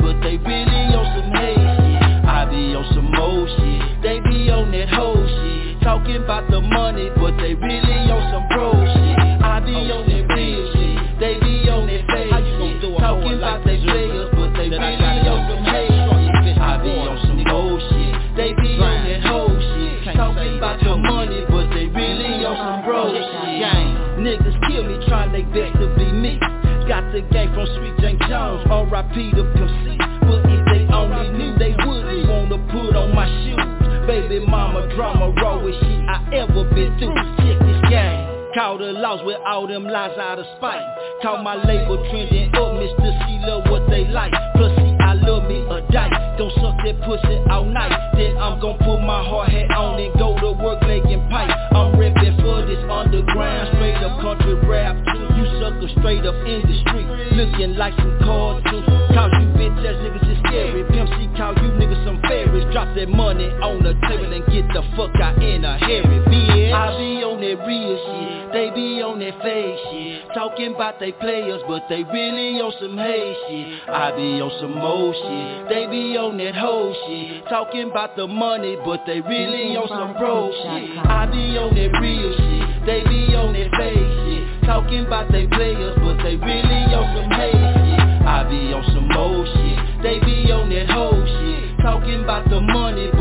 S22: all them lies out of spite. Call my label trending up, Mr. C love what they like. Plus see, I love me a dice. Don't suck that pussy all night. Then I'm gon' put my hard hat on and go to work making pipe. I'm reppin' for this underground, straight up country rap. You sucker straight up in the street, looking like some cartoons. Call you bitch ass niggas is scary. Pimp C call you niggas some fairies. Drop that money on the table and get the fuck out in a hurry, bitch. I be on that real shit, they be that fake shit. Talking about they players, but they really on some hate shit. I be on some mo shit, they be on that hoe shit. Talking about the money, but they really on some bro shit. I be on that real shit, they be on that fake shit. Talking about they players, but they really on some hate shit. I be on some mo shit, they be on that hoe shit. Talking about the money,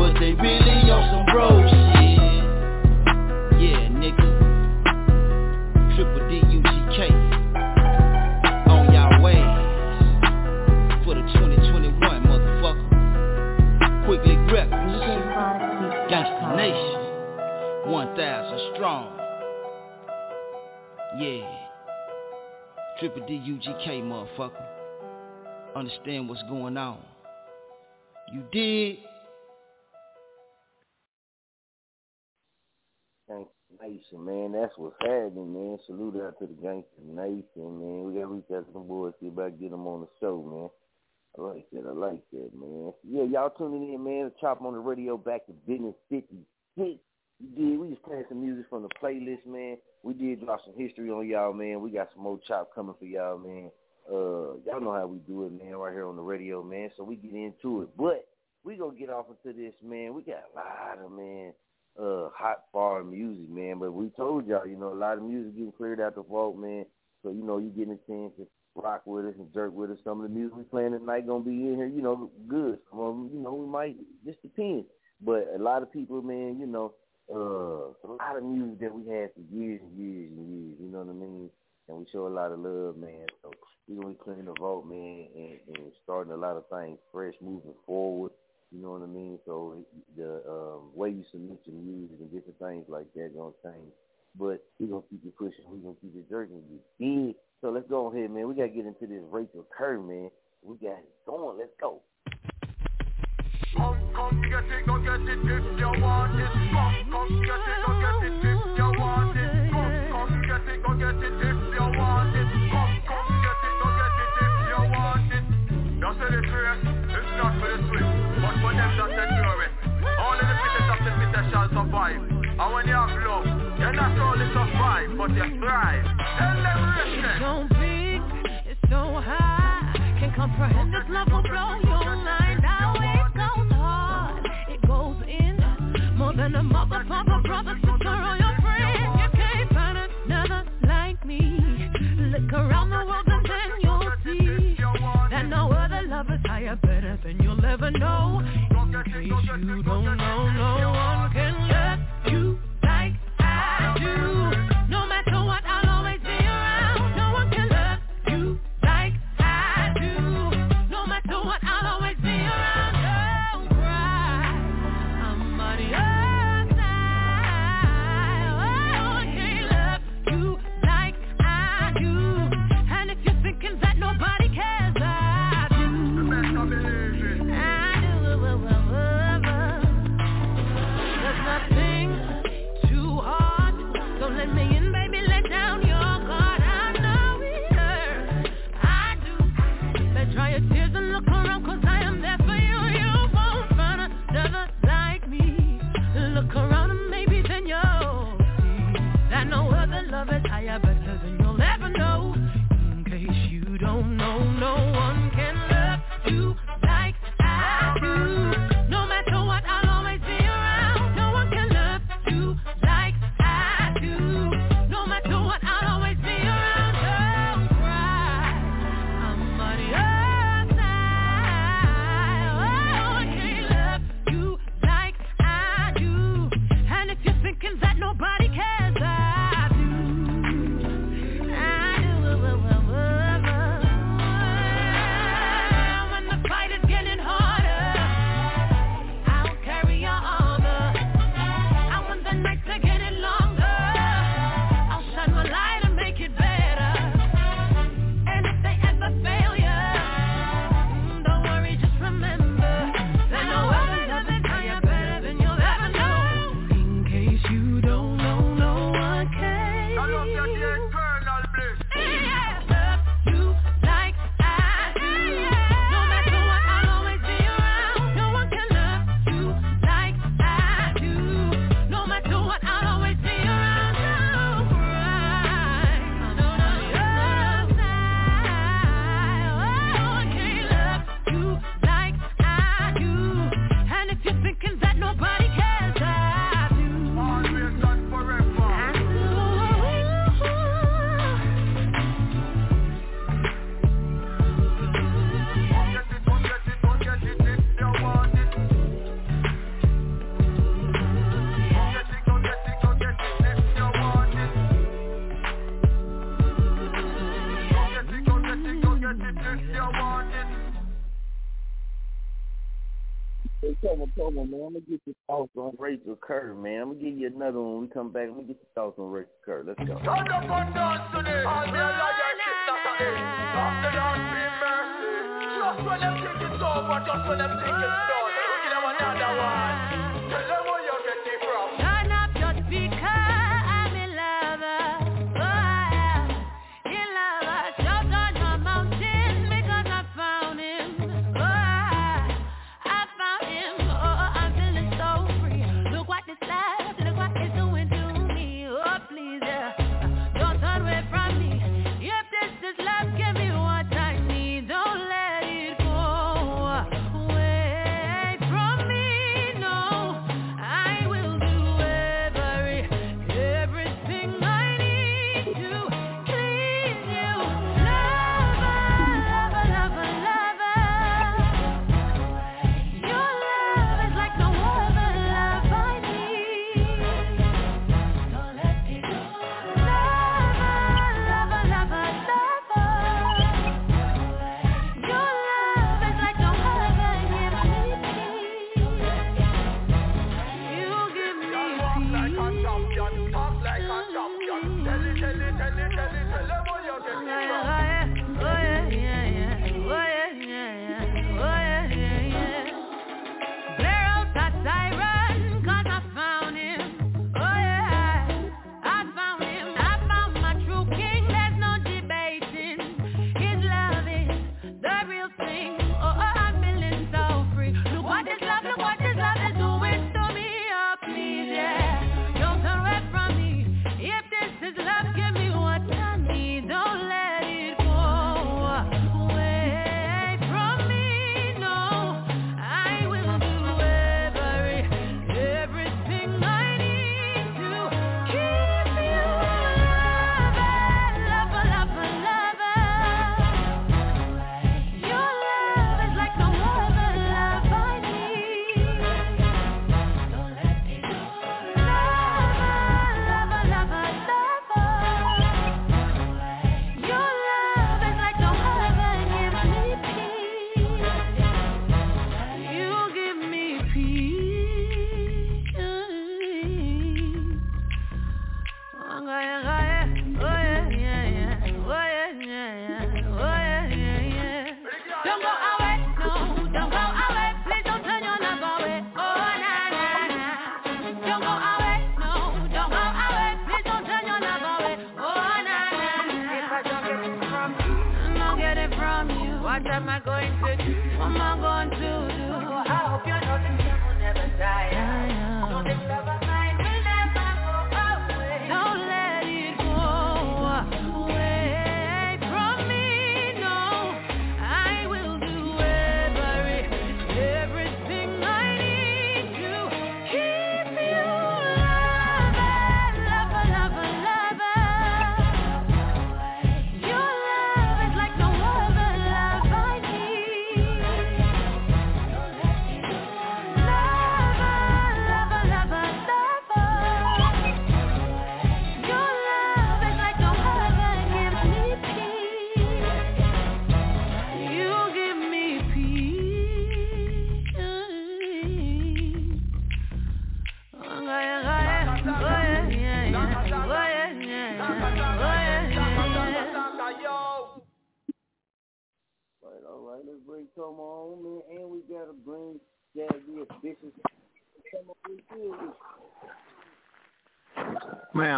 S22: Triple D-U-G-K, motherfucker. Understand what's going on. You did.
S5: Gangsta Nation, man. That's what's happening, man. Salute out to the Gangsta Nation, man. We gotta reach out to some boys, see about get them on the show, man. I like that. I like that, man. Yeah, y'all tuning in, man. Chop on the radio back to Bizness 56. We did. We just playing some music from the playlist, man. We did drop some history on y'all, man. We got some more chop coming for y'all, man. Uh, y'all know how we do it, man, right here on the radio, man. So we get into it. But we gonna get off into this, man. We got a lot of man, uh, hot foreign music, man. But we told y'all, you know, a lot of music getting cleared out the vault, man. So you know, you getting a chance to rock with us and jerk with us. Some of the music we playing tonight gonna be in here, you know, good. Some of them, you know, we might just depend. But a lot of people, man, you know, uh, a lot of music that we had for years and years and years. You know what I mean? And we show a lot of love, man. So we gonna be clearing the vault, man, and, and starting a lot of things fresh, moving forward. You know what I mean? So the um, way you submit your music and different things like that gonna change. But we gonna keep it pushing. We gonna keep it jerking. You So let's go ahead, man. We gotta get into this Rachel Kerr, man. We got it going. Let's go.
S24: Come get it, go get it if you want it. Come, come get it, go get it if you want it. Come, come get it, go get it if you want it. Come, come get it, go it's not for the sweet, but for them that take glory. Only the fittest of the fittest shall survive. And when you have love, you're not only survive, but you thrive.
S8: Don't be, it's so high. Can't comprehend this level. know. If you don't know, no one
S24: get
S5: another one. When we come back, let me get your thoughts on Ricky Kerr. Let's go.
S24: Just when them think it's over, just when them think it's done. We give them another one.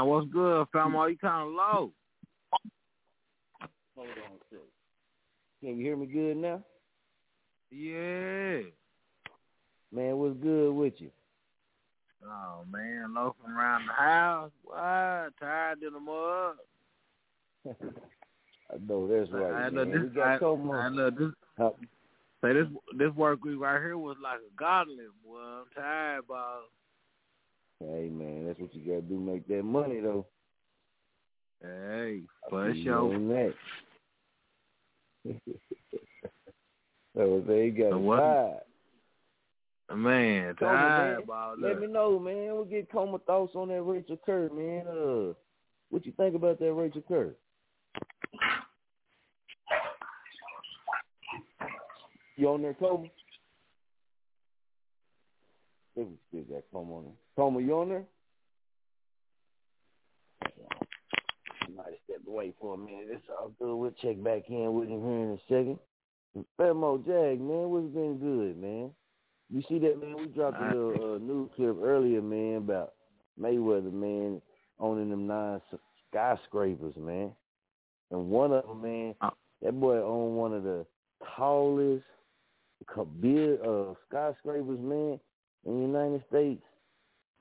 S25: What's good, famo? You kind of low.
S5: Hold on a second. Can you hear me good now?
S25: Yeah.
S5: Man, what's good with you?
S25: Oh man, loafing around the house. What? Tired in the mud.
S5: I know that's right.
S25: I know
S5: man.
S25: this.
S5: we got
S25: I,
S5: Tomo.
S25: I know this.
S5: Huh?
S25: Say this. This work week right here was like a godly. Boy, I'm tired, boss.
S5: Hey man, that's what you gotta do, make that money though.
S25: Hey, for sure.
S5: that. so they got
S25: So what-
S5: tired.
S25: Man, tired,
S5: man.
S25: boss.
S5: Let me know, man. We'll get Coma thoughts on that Rachel Kerr, man. Uh, what you think about that Rachel Kerr? You on there, Coma? Let me still got Coma on there. Coma, you on there? You might have stepped away for a minute. It's all good. We'll check back in with him here in a second. Famo Jag, man, what's been good, man? You see that, man? We dropped a little uh, news clip earlier, man, about Mayweather, man, owning them nine skyscrapers, man. And one of them, man, that boy owned one of the tallest uh, skyscrapers, man, in the United States.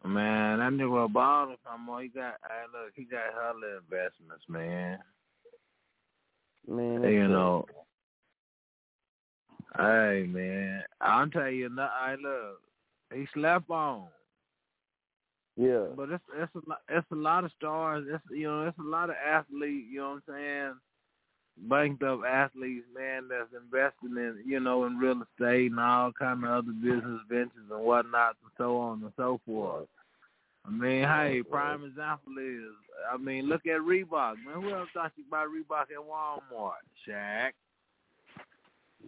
S25: Man, that nigga a baller, famo. He got. Hey, look, he got hella investments, man.
S5: Man,
S25: you
S5: crazy.
S25: know. Hey man, I'll tell you. Hey, look, he slept on.
S5: Yeah.
S25: But it's it's a lot, it's a lot of stars. It's you know it's a lot of athletes. You know what I'm saying? Banked up athletes, man, that's investing in you know in real estate and all kind of other business ventures and whatnot and so on and so forth. I mean, hey, prime example is, I mean, look at Reebok, man. Who else thought you buy Reebok at Walmart? Shaq.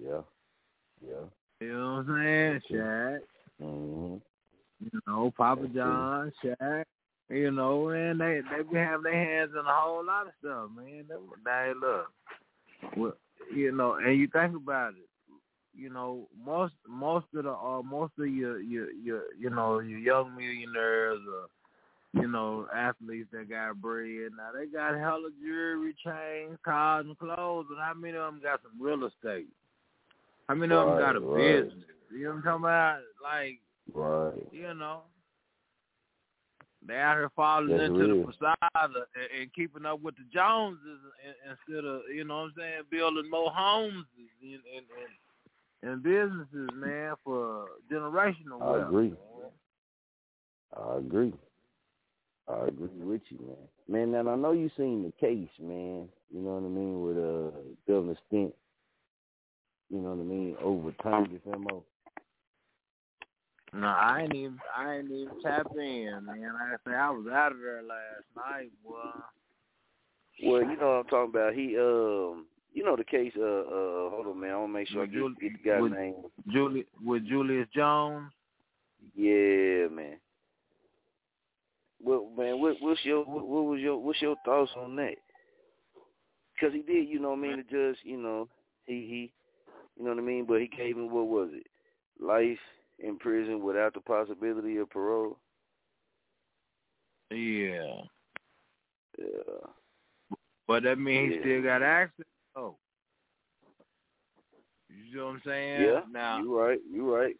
S5: Yeah. Yeah.
S25: You know what I'm saying? Shaq.
S5: Mm-hmm.
S25: You know, Papa John, Shaq. You know, and they they be having their hands in a whole lot of stuff, man. They, they look, well, you know, and you think about it. You know, most most of the uh, most of your your your you know your young millionaires or you know athletes that got bread now they got hella jewelry, chains, cars, and clothes, and how many of them got some real estate? How many of them got a
S5: Right, right.
S25: business? You know what I'm talking about? Like
S5: Right.
S25: you know, they out here falling
S5: That's
S25: into the facade and, and keeping up with the Joneses instead of you know what I'm saying, building more homes and and, and, and businesses, man, for generational
S5: I
S25: wealth.
S5: agree. I agree. I agree with you, man. Man, now I know you seen the case, man. You know what I mean with uh Governor Stitt. You know what I mean overturned his MO.
S25: No, I ain't even I ain't even tap in, man. Like I say, I was out of there last night, boy.
S5: Well, you know what I'm talking about. He um, you know the case. Uh, uh, hold on, man. I want to make sure I
S25: With
S5: get,
S25: Jul-
S5: get the guy's
S25: with-
S5: name.
S25: Julie with Julius Jones.
S5: Yeah, man. Well, man, what, what's your what, what was your what's your thoughts on that? Because he did, you know what I mean. The judge, you know, he he, you know what I mean. But he gave him what was it, life in prison without the possibility of parole.
S25: Yeah.
S5: Yeah.
S25: But that means he
S5: Yeah.
S25: still got access. Oh. You know what I'm saying?
S5: Yeah,
S25: Now
S5: you right. You right.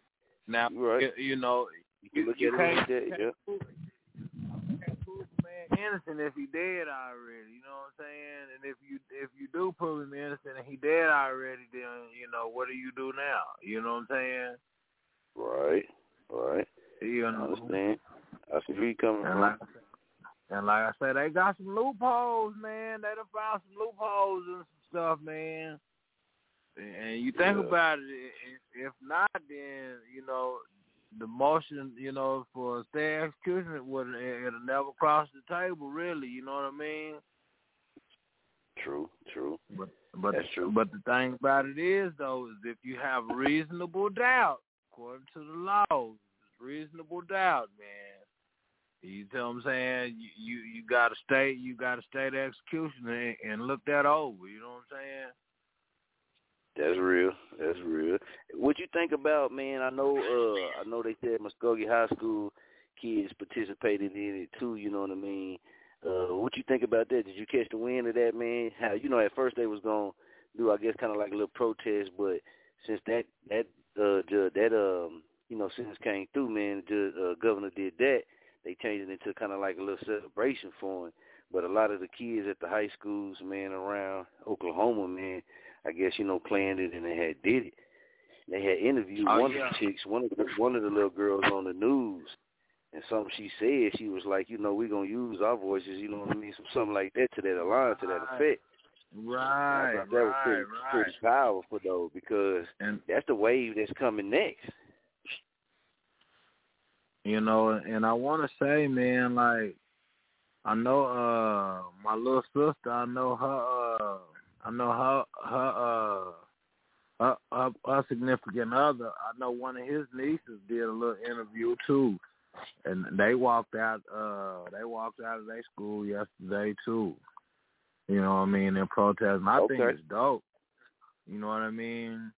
S25: Now
S5: you right.
S25: You, you know,
S5: You look
S25: you
S5: at it like that, yeah.
S25: can't prove, you can't prove a man innocent if he dead already. You know what I'm saying? And if you if you do prove him innocent and he dead already, then you know what do you do now? You know what I'm saying?
S5: Right. Right.
S25: You
S5: I
S25: know.
S5: understand. I see where you coming
S25: And
S5: from.
S25: like, and like I said, they got some loopholes, man. They done found some loopholes and some stuff, man. And you think
S5: Yeah.
S25: about it, if, if not, then you know the motion, you know, for state execution it would it'll never cross the table, really. You know what I mean?
S5: True. True.
S25: But but
S5: That's true.
S25: but the thing about it is though is if you have reasonable doubt, according to the laws, reasonable doubt, man. You tell what I'm saying? You you, you got to state you got to state execution and, and look that over. You know what I'm saying?
S5: That's real. That's real. What you think about, man? I know. Uh, I know they said Muskogee High School kids participated in it too. You know what I mean? Uh, what you think about that? Did you catch the wind of that, man? How you know at first they was gonna do, I guess, kind of like a little protest, but since that that uh judge, that um you know sentence came through, man, the judge, uh, governor did that. They changed it into kind of like a little celebration for him. But a lot of the kids at the high schools, man, around Oklahoma, man, I guess you know planned it and they had did it. They had interviewed
S25: Oh,
S5: one
S25: yeah.
S5: of the chicks, one of the one of the little girls on the news, and something she said, she was like, you know, we're gonna use our voices, you know what I mean, some, something like that to that align to that effect.
S25: Right,
S5: that was
S25: right,
S5: pretty,
S25: right.
S5: pretty powerful though, because
S25: And
S5: that's the wave that's coming next.
S25: you know, and I want to say, man, like I know uh my little sister, I know her uh I know her her uh her, her, her significant other, I know one of his nieces did a little interview too. And they walked out uh they walked out of their school yesterday too. You know what I mean. And I think it's dope. You know what I mean?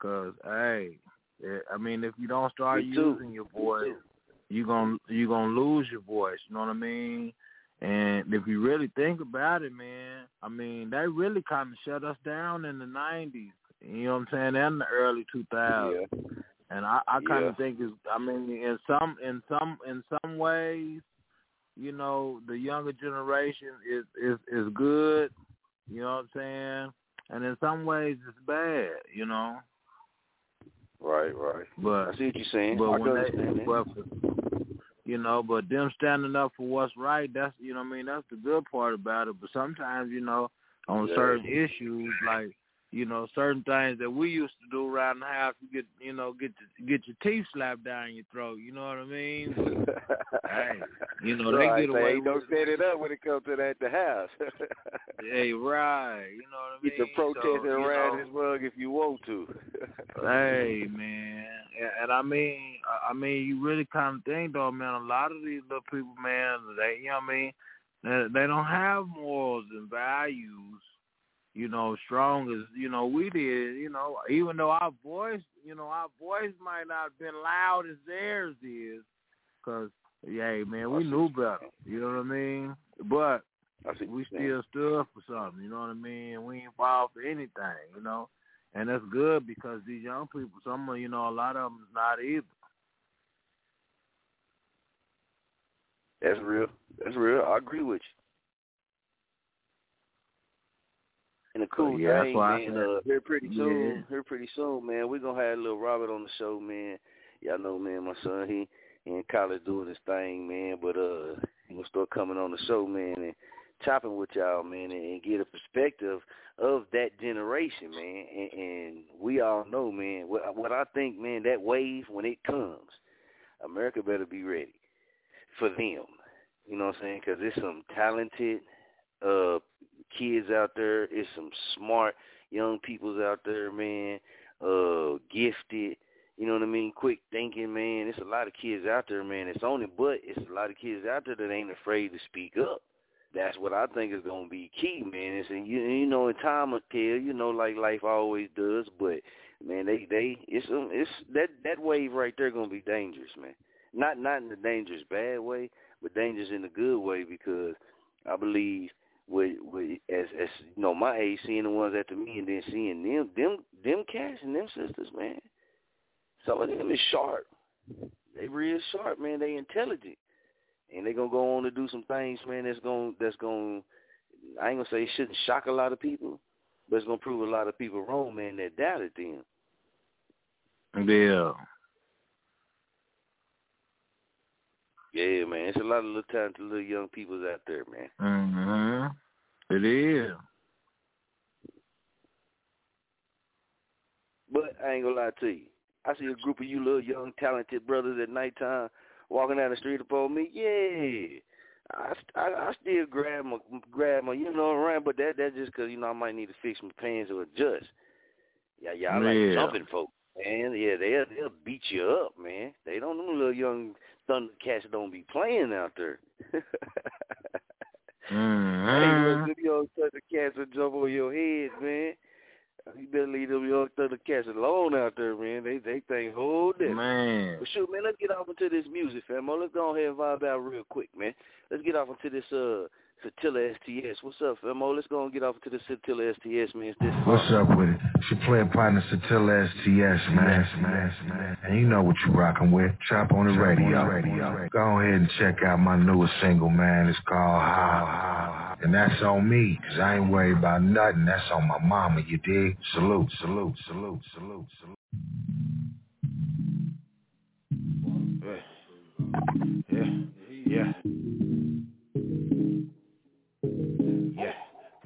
S25: Cause hey, it, I mean if you don't start
S5: Me too.
S25: using your voice, you gonna you gonna lose your voice. You know what I mean? And if you really think about it, man, I mean they really kind of shut us down in the '90s. You know what I'm saying? And the early 2000s. And I, I kind
S5: Yeah.
S25: of think is, I mean, in some, in some, in some ways, you know, the younger generation is is is good. You know what I'm saying? And in some ways, it's bad. You know.
S5: Right, right.
S25: But
S5: I see what you're saying.
S25: But
S5: I
S25: when they, but you know, but them standing up for what's right, that's you know, what I mean, that's the good part about it. But sometimes, you know, on
S5: Yeah.
S25: certain issues, like you know, certain things that we used to do around the house, you get you know, get your, get your teeth slapped down your throat. You know what I mean? hey, you know, they
S5: right,
S25: get
S5: they
S25: away
S5: ain't no
S25: with
S5: set it up when it comes to that at the house.
S25: Hey, right. You know what I mean?
S5: Get the protesting
S25: So,
S5: around
S25: know,
S5: his rug if you want to.
S25: Hey man, and, and I mean, I- I mean, you really kind of think though, man. A lot of these little people, man, they, you know what I mean, they, they don't have morals and values, you know, strong as you know we did. You know, even though our voice, you know, our voice might not have been loud as theirs is, because yeah, man, we knew better. You know what I mean? But we still stood for something. You know what I mean? We ain't fall for anything. You know. And that's good because these young people, some of you know, a lot of them is not either.
S5: That's real. That's real. I agree with you. And the cool
S25: yeah,
S5: thing, man, uh, here pretty soon,
S25: Yeah.
S5: here pretty soon, man, we're gonna have little Robert on the show, man. Y'all know, man, my son, he, he in college doing his thing, man, but uh he gonna start coming on the show, man, and chopping with y'all, man, and, and get a perspective of that generation, man. And, and we all know, man, what what I think, man, that wave when it comes, America better be ready for them. You know what I'm saying? Because there's some talented uh kids out there. It's some smart young peoples out there, man. Uh, gifted. You know what I mean? Quick thinking, man. It's a lot of kids out there, man. It's only, but it's a lot of kids out there that ain't afraid to speak up. That's what I think is gonna be key, man. It's and you you know, in time will tell. You know, like life always does. But man, they they it's um, it's that that wave right there gonna be dangerous, man. Not not in the dangerous bad way, but dangerous in the good way because I believe with, with as that's you know my age seeing the ones after me and then seeing them them them cats and them sisters, man. Some of them is sharp. They real sharp, man. They intelligent. And they gonna go on to do some things, man, that's gonna that's gonna I ain't gonna say it shouldn't shock a lot of people, but it's gonna prove a lot of people wrong, man, that doubted them.
S25: Yeah.
S5: Yeah, man. It's a lot of little talented little young peoples out there, man.
S25: Mhm. It is.
S5: But I ain't gonna lie to you. I see a group of you little young talented brothers at nighttime walking down the street upon me. Yeah, I, I, I still grab my grab my you know around, but that that's just 'cause you know I might need to fix my pants or adjust. Yeah, yeah, I like jumping folks, man. Yeah, they'll they'll beat you up, man. They don't them little young thundercats don't be playing out there. Hey,
S25: Mhm.
S5: look, them young thundercats will jump on your head, man. You better leave them young thundercats alone out there, man. They they think whole different.
S25: Man.
S5: But shoot, man, let's get off into this music, fam. Let's go ahead and vibe out real quick, man. Let's get off into this uh Satilla STS. What's up, famo? Let's go and get off to the Satilla STS, man. It's this
S26: What's up with it? It's your player partner Satilla STS, man. man, man. And you know what you rockin' with. Chop on the radio. Go ahead and check out my newest single, man. It's called How. And that's on me, cause I ain't worried about nothing. That's on my mama, you dig? Salute, salute, salute, salute, salute.
S27: Yeah, yeah. Yeah,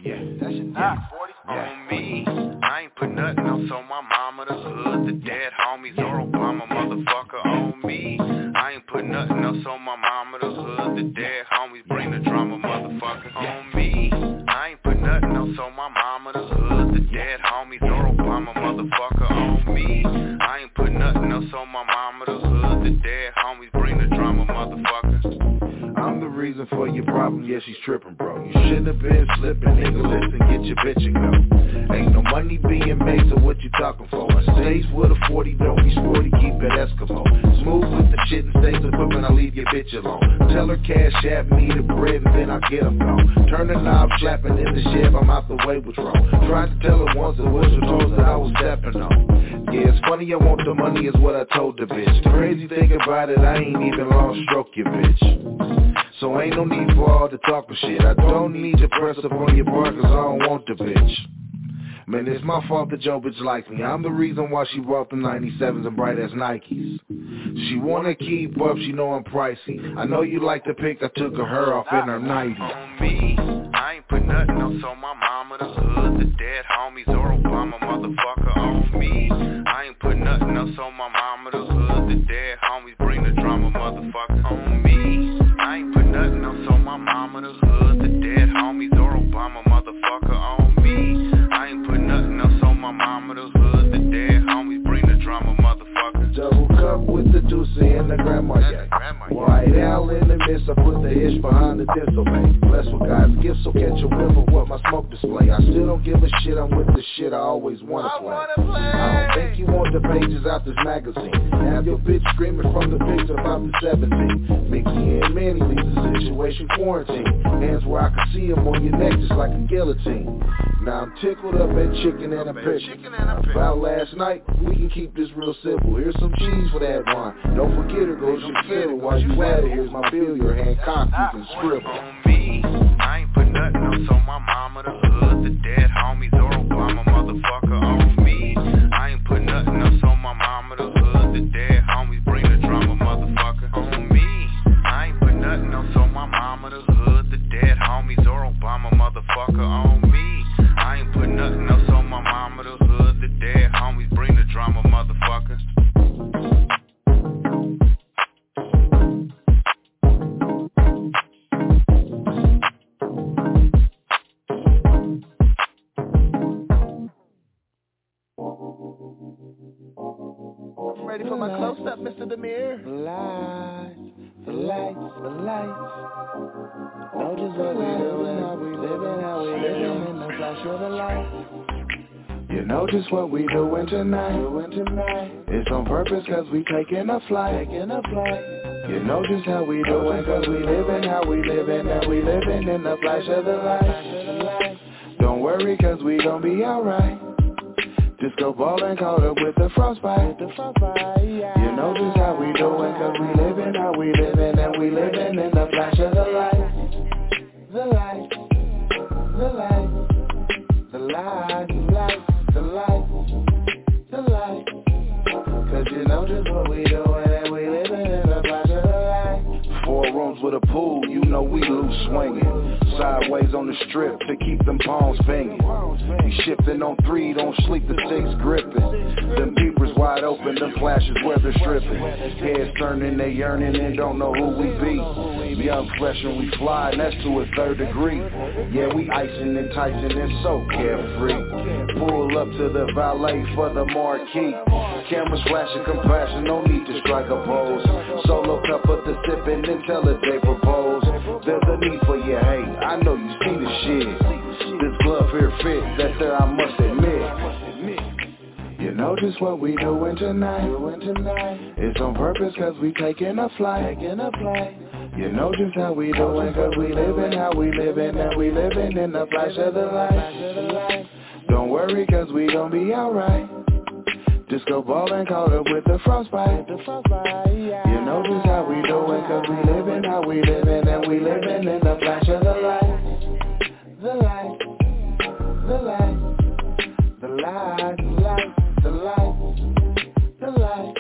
S27: yeah. That's your knock, 40.
S28: On me, I ain't put nothing else on my mama, the hood, the dead homies, or Obama, motherfucker. On me, I ain't put nothing else on my mama, the hood, the dead homies, bring the drama, motherfucker. On me, I ain't put nothing else on my mama, the hood, the dead homies, or Obama, motherfucker. On me, I ain't put nothing else on my mama, the hood, the dead
S27: reason for your problem, yeah, she's tripping, bro. You shouldn't have been slipping, nigga, listen, get your bitch and go. Ain't no money being made, so what you talking for? I stays with a 40, don't be sporty, keep it Eskimo. Smooth with the shit and stays equipment, I'll leave your bitch alone. Tell her cash at me the bread and then I get get 'em gone. Turn the knob, slapping in the shed, I'm out the way, what's wrong? Tried to tell her once, it was toes that I was stepping on. Yeah, it's funny, I want the money is what I told the bitch. The crazy thing about it, I ain't even long stroke your bitch. So ain't no need for all the talking shit. I don't need to press up on your bar cause I don't want the bitch. Man, it's my fault that your bitch likes me. I'm the reason why she brought the 97s and bright ass Nikes. She wanna keep up, she know I'm pricey. I know you like the pic I took her off in her 90s.
S28: On me, I ain't put nothing on, on my mama, the hood, the dead homies, or Obama, motherfucker. On me, else on my mama,
S27: cup with the deuce and the grandma yak. White owl in the midst, I put the ish behind the distal man. Blessed with God's gift, so catch a whiff of what my smoke display. I still don't give a shit, I'm with the shit I always wanna play. I don't think you want the pages out this magazine. Have your bitch screaming from the picture about the 17. Mickey and Manny leave the situation quarantine. Hands where I can see them on your neck just like a guillotine. Now I'm tickled up at chicken and a pickle. About last night, we can keep this real simple. Here's some cheese for that wine. Don't forget it goes your fiddle while you at it. Here's my bill, your hand cocked, you can scribble.
S28: me. I ain't put nothing else on my mama, the hood, the dead homies, or Obama, motherfucker. On me, I ain't put nothing else on my mama, the hood, the dead homies, bring the drama, motherfucker. On me, I ain't put nothing else on my mama, the hood, the dead homies, or Obama, motherfucker. On me, I ain't put nothing else on my mama, the hood, the dead homies, bring the drama, motherfucker.
S27: Lights, the lights, the lights. Know just what we doing, how we living, how we living in the flash of the light. You know just what we doing tonight. It's on purpose cause we taking a flight. Taking a flight. You know just how we doing cause we living how we living and we living in the flash of the light. Don't
S29: worry cause we gon' be alright Disco ballin' caught up with the frostbite. the frostbite You know just how we doin' cause we livin' how we livin' and we livin' in the flash of the light. The light, the light, the light, the light, the light, the light. Cause you know just what we doin'
S27: Four rooms with a pool, you know we loose swinging. Sideways on the strip to keep them palms banging. We shifting on three, don't sleep, the six gripping. Them peepers wide open, them flashes where they're stripping. Heads turning, they yearning and don't know who we be. Young flesh and we fly, and that's to a third degree. Yeah, we icing, and enticing, and so carefree. Pull up to the valet for the marquee. Cameras flashing compassion, no need to strike a pose. Solo cup of the sipping until the day propose. There's a need for your hate, I know you see the shit. This glove here fit, that there I must admit.
S29: You know just what we doing tonight. Tonight. It's on purpose cause we taking a flight. A flight. You know just how we doing cause we living how we living and we living in the flash of the light. Don't worry cause we gon' be alright. Disco ballin' caught up with the frostbite. Yeah, You know just how we doing cause we living how we living and we living in the flash of the light. The light, the light, the light, the light, the light, the light.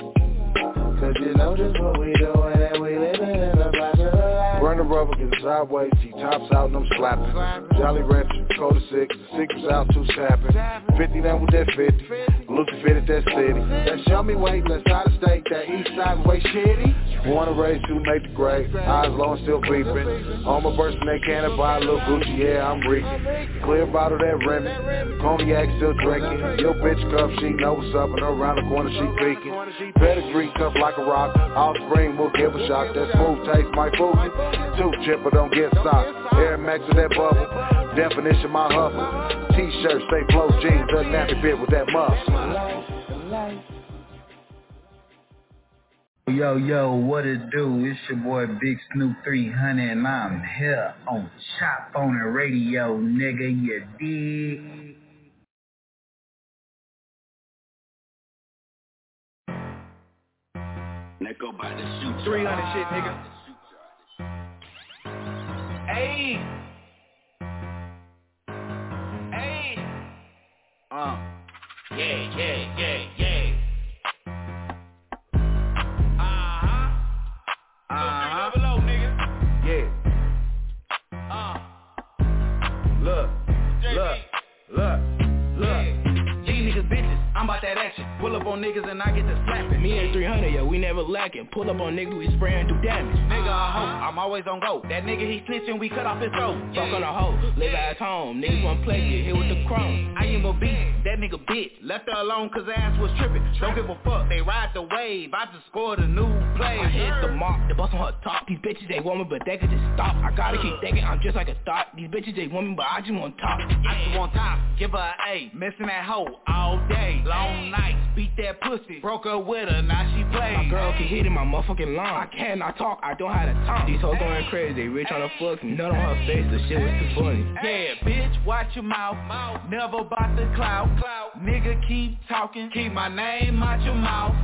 S29: Cause you know just what we doing and we living in the flash of the light.
S27: Burner rubber, get sideways, T-tops out and I'm slapping. Jolly Rancher, Coda 6, the secrets out, two snapping. 50 down with that 50, Lucy fitted that city. That show me way, let's out of state, that east side way shitty. Born and raised to make the grade, eyes low and still beeping. On my bursting that can't buy a little Gucci, yeah, I'm reeking. Clear bottle that Remy, cognac still drinking. Your bitch cup, she know what's up, and around the corner she peeking. Pedigree tough like a rock, all spring will give a shock. That smooth taste might fool you. Two chipper don't get socked. Air Max with that bubble, definition my hustle. T-shirt, stay flow jeans, a nappy bit with that muscle.
S30: Yo, yo, what it do? It's your boy Big Snoop 300 and I'm here on Chop on the Radio, nigga, you dig?
S31: Let go by the shoot.
S32: 300 shit, nigga. Hey. Hey.
S31: Uh. Yeah, yeah, yeah, yeah. Pull up on niggas and I get to slapping.
S33: Me and 300, yo, we never lacking. Pull up on niggas, we spray and do damage.
S31: Nigga a hoe, I'm always on go. That nigga he snitching, we cut off his throat.
S33: Fuck on a hoe, live at home. Niggas want play, get hit with the chrome.
S31: I am a beat, that nigga bitch. Left her alone cause ass was tripping. Don't give a fuck, they ride the wave. I just scored a new play.
S33: I hit the mark, they bust on her top. These bitches, they want me, but they could just stop. I gotta keep thinking, I'm just like a thought. These bitches, they want me, but I just want top.
S31: I just want top, give her a A. Missing that hoe all day. Long nights, beat that pussy. Broke her with her, now she plays.
S33: My girl keep hitting my motherfucking line. I cannot talk, I don't have to talk. These hoes going crazy, they rich on the fuck. Nut on her face, the shit was too funny.
S31: Yeah, bitch, watch your mouth. Never bout the clout. Nigga, keep talking. Keep my name out your mouth.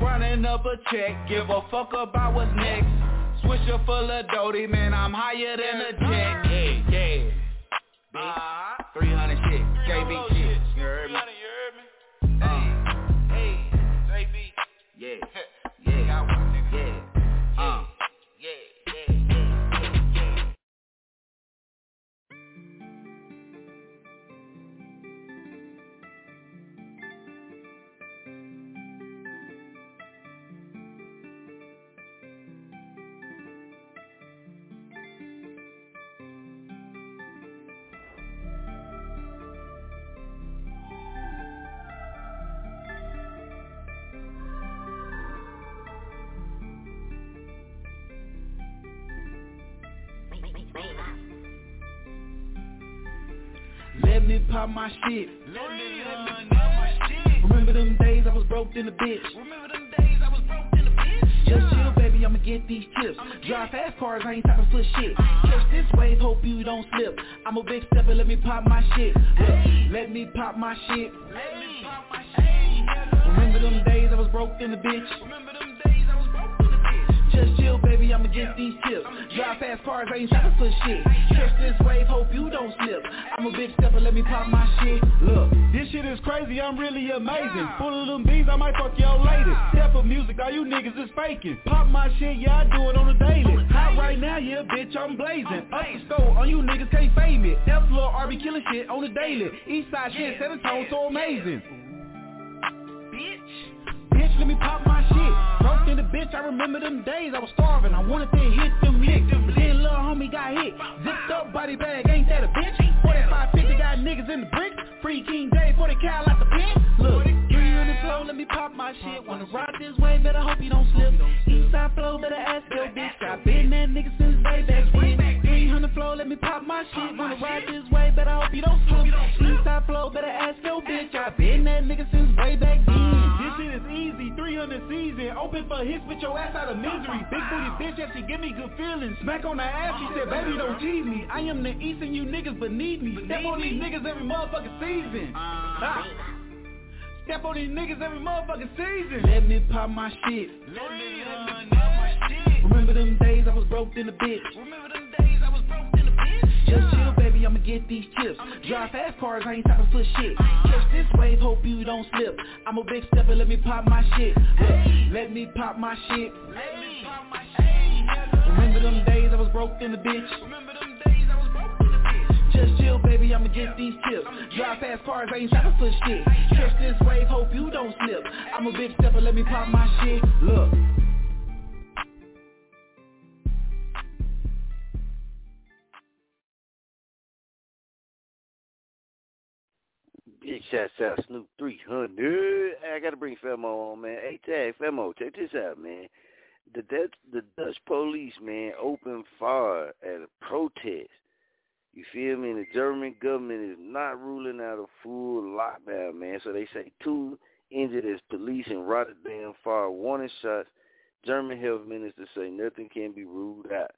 S31: Running up a check. Give a fuck about what's next. Swisher full of doty, man. I'm higher than a jet. Yeah, yeah. Bitch, 300 shit. JB Yeah. My shit. Remember them days I was broke in the bitch. Remember them days I was broke in the bitch. Just chill, baby, I'ma get these tips. Drive fast cars, I ain't stopping for shit. Uh-huh. Catch this wave, hope you don't slip. I'm a big stepper, let me pop my shit. Look, let me pop my shit. Remember them days I was broke in the bitch? Just chill, baby, I'ma get these tips. Drive fast cars, I ain't stopping for shit. Catch this wave, hope you don't slip. I'm a big stepper, let me pop my shit. Look, this shit is crazy, I'm really amazing. Full of them bees, I might fuck your lady. Step of music, all you niggas is faking. Pop my shit, yeah, I do it on the daily. Hot right now, yeah, bitch, I'm blazing. Up the stove, on you niggas can't fame it. F Lil RB killing shit on the daily. East side shit, seven tone, so amazing. Bitch. Bitch, let me pop my shit. In the bitch, I remember them days I was starving. I wanted to hit them licks. Then little homie got hit. Zipped up body bag, ain't that a bitch? 4550 got niggas in the bricks. Free King Day for the cow out the pen. Look, three on the floor, let me pop my shit. Wanna ride this way, better hope you don't slip. Eastside flow, better ask your bitch. I been that nigga since way back when. 300 flow, let me pop my shit. Wanna ride this way, but I hope you don't slip. Eastside flow, better ask your bitch. I been that nigga since way back then. This shit is easy, 300 season. Open for hits with your ass out of misery. Big booty bitch, yeah, she give me good feelings. Smack on the ass, she said, baby, don't tease me. I am the East and you niggas beneath me. Step on these niggas every motherfucking season. Ah. Step on these niggas every motherfucking season. Let me pop my shit. Let me pop my shit. Remember them days I was broke in the bitch. Remember them days Just chill, baby, I'ma get these tips. Drive fast cars, I ain't stopping for shit. Catch this wave, hope you don't slip. I'm a big stepper, let me pop my shit. Look, let me pop my shit. Remember them days I was broke in the bitch. Just chill, baby, I'ma get these tips. Drive fast cars, I ain't stopping for shit. Catch this wave, hope you don't slip. I'm a big stepper, let me pop my shit. Look.
S5: Shouts out Snoop 300. I gotta bring Femo on, man. Hey, tag Femo, check this out, man. The Dutch, the Dutch police, man, opened fire at a protest. You feel me? The German government is not ruling out a full lockdown, man. So they say two injured as police in Rotterdam fire warning shots. German health minister say nothing can be ruled out.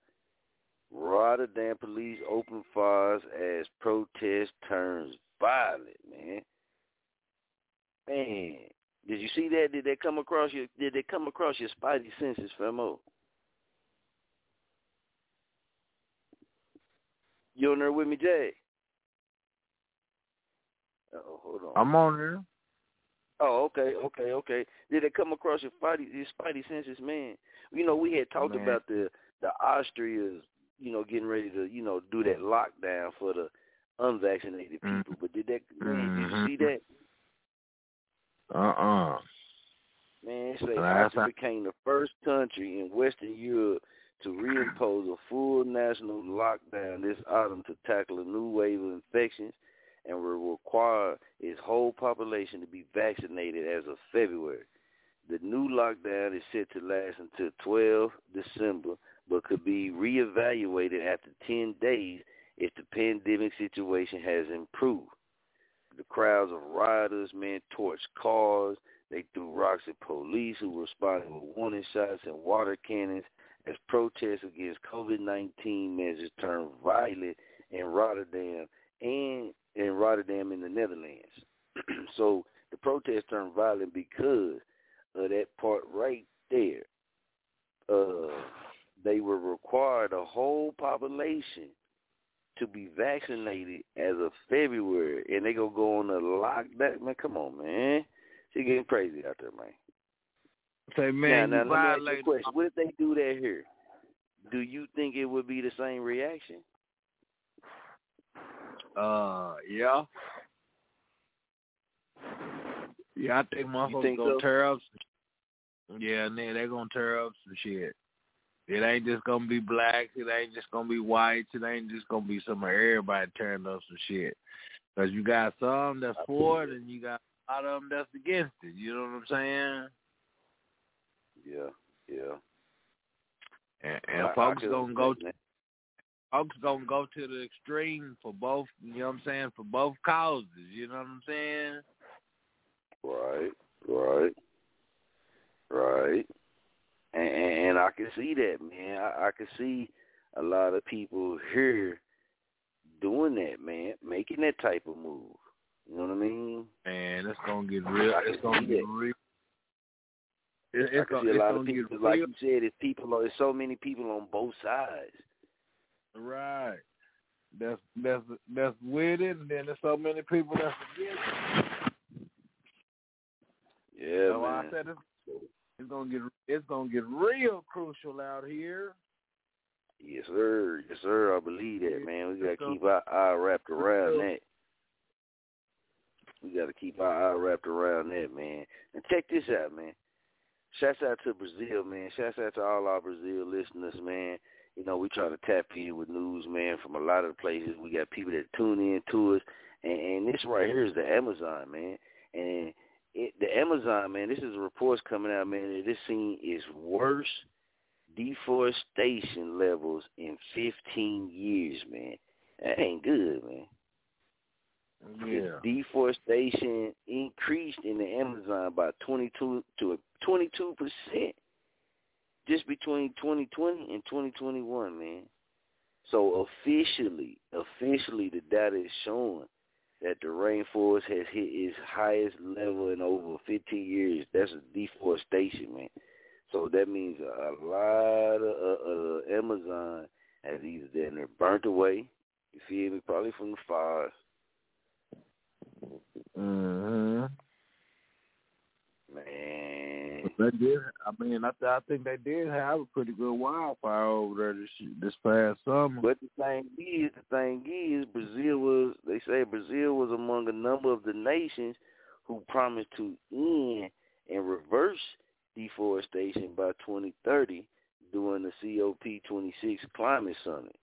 S5: Rotterdam police open fires as protest turns violent, man. Man, did you see that? Did that come across your? Did they come across your spidey senses, Femo? You on there with me, Jay? Oh, hold on.
S25: I'm on here.
S5: Oh, okay, okay, okay. Did it come across your spidey your spidey senses, man? You know, we had talked
S25: Man.
S5: about the the Austrias, you know, getting ready to, you know, do that lockdown for the unvaccinated mm-hmm. people. But did that man, did you mm-hmm. see that?
S25: Uh-uh.
S5: Man, say
S25: Last
S5: Austria became the first country in Western Europe to reimpose a full national lockdown this autumn to tackle a new wave of infections and will require its whole population to be vaccinated as of February. The new lockdown is set to last until 12 December, but could be reevaluated after 10 days if the pandemic situation has improved. The crowds of rioters, men torched cars. They threw rocks at police who responded with warning shots and water cannons as protests against COVID-19 measures turned violent in Rotterdam and in Rotterdam in the Netherlands. so the protests turned violent because of that part right there. Uh, they were required the whole population to be vaccinated as of February, and they gonna go on a lockdown. Man, come on, man, she getting crazy out there, man.
S25: Say, man,
S5: now,
S25: you
S5: now let me ask you a question. What if they do that here? Do you think it would be the same reaction?
S25: Uh, yeah. Yeah, I think motherfuckers
S5: think
S25: gonna
S5: so?
S25: tear up. Yeah, nigga, they're gonna tear up some shit. It ain't just gonna be blacks. It ain't just gonna be whites. It ain't just gonna be some of everybody tearing up some shit. Cause you got some that's for it, and you got a lot of them that's against it. You know what I'm saying?
S5: Yeah, yeah.
S25: And, and
S5: I- I
S25: folks
S5: could
S25: gonna go.
S5: understand
S25: Folks gonna go to the extreme for both. You know what I'm saying? For both causes. You know what I'm saying?
S5: Right, right, right. And, and I can see that, man. I, I can see a lot of people here doing that, man, making that type of move. You know what I mean?
S25: Man, it's gonna get real.
S5: I
S25: It's gonna get
S5: that.
S25: real. It,
S5: I can see a lot of people, like you said, it's people. There's so many people on both sides.
S25: Right. That's that's that's with it, and then there's so many people that's against it.
S5: Yeah,
S25: so I
S5: man.
S25: said it's, it's gonna get it's gonna get real crucial out here.
S5: Yes, sir. Yes, sir. I believe that, man. We gotta keep our eye wrapped around that. We gotta keep our eye wrapped around that, man. And check this out, man. Shouts out to Brazil, man. Shouts out to all our Brazil listeners, man. You know, we try to tap in with news, man, from a lot of places. We got people that tune in to us, and, and this right here is the Amazon, man. And it, the Amazon, man, this is reports coming out, man. That this scene is worse deforestation levels in 15 years, man. That ain't good, man.
S25: Yeah.
S5: Deforestation increased in the Amazon by 22 to 22 percent just between 2020 and 2021, man. So officially, officially, the data is showing that the rainforest has hit its highest level in over 15 years. That's deforestation, man. So that means a lot of uh, uh, Amazon has either been burnt away. You feel me? Probably from the fires.
S25: Mm-hmm.
S5: Man,
S25: They did. I mean, I th- I think they did have a pretty good wildfire over there this this past summer.
S5: But the thing is, the thing is, Brazil was. They say Brazil was among a number of the nations who promised to end and reverse deforestation by 2030 during the COP26 climate summit.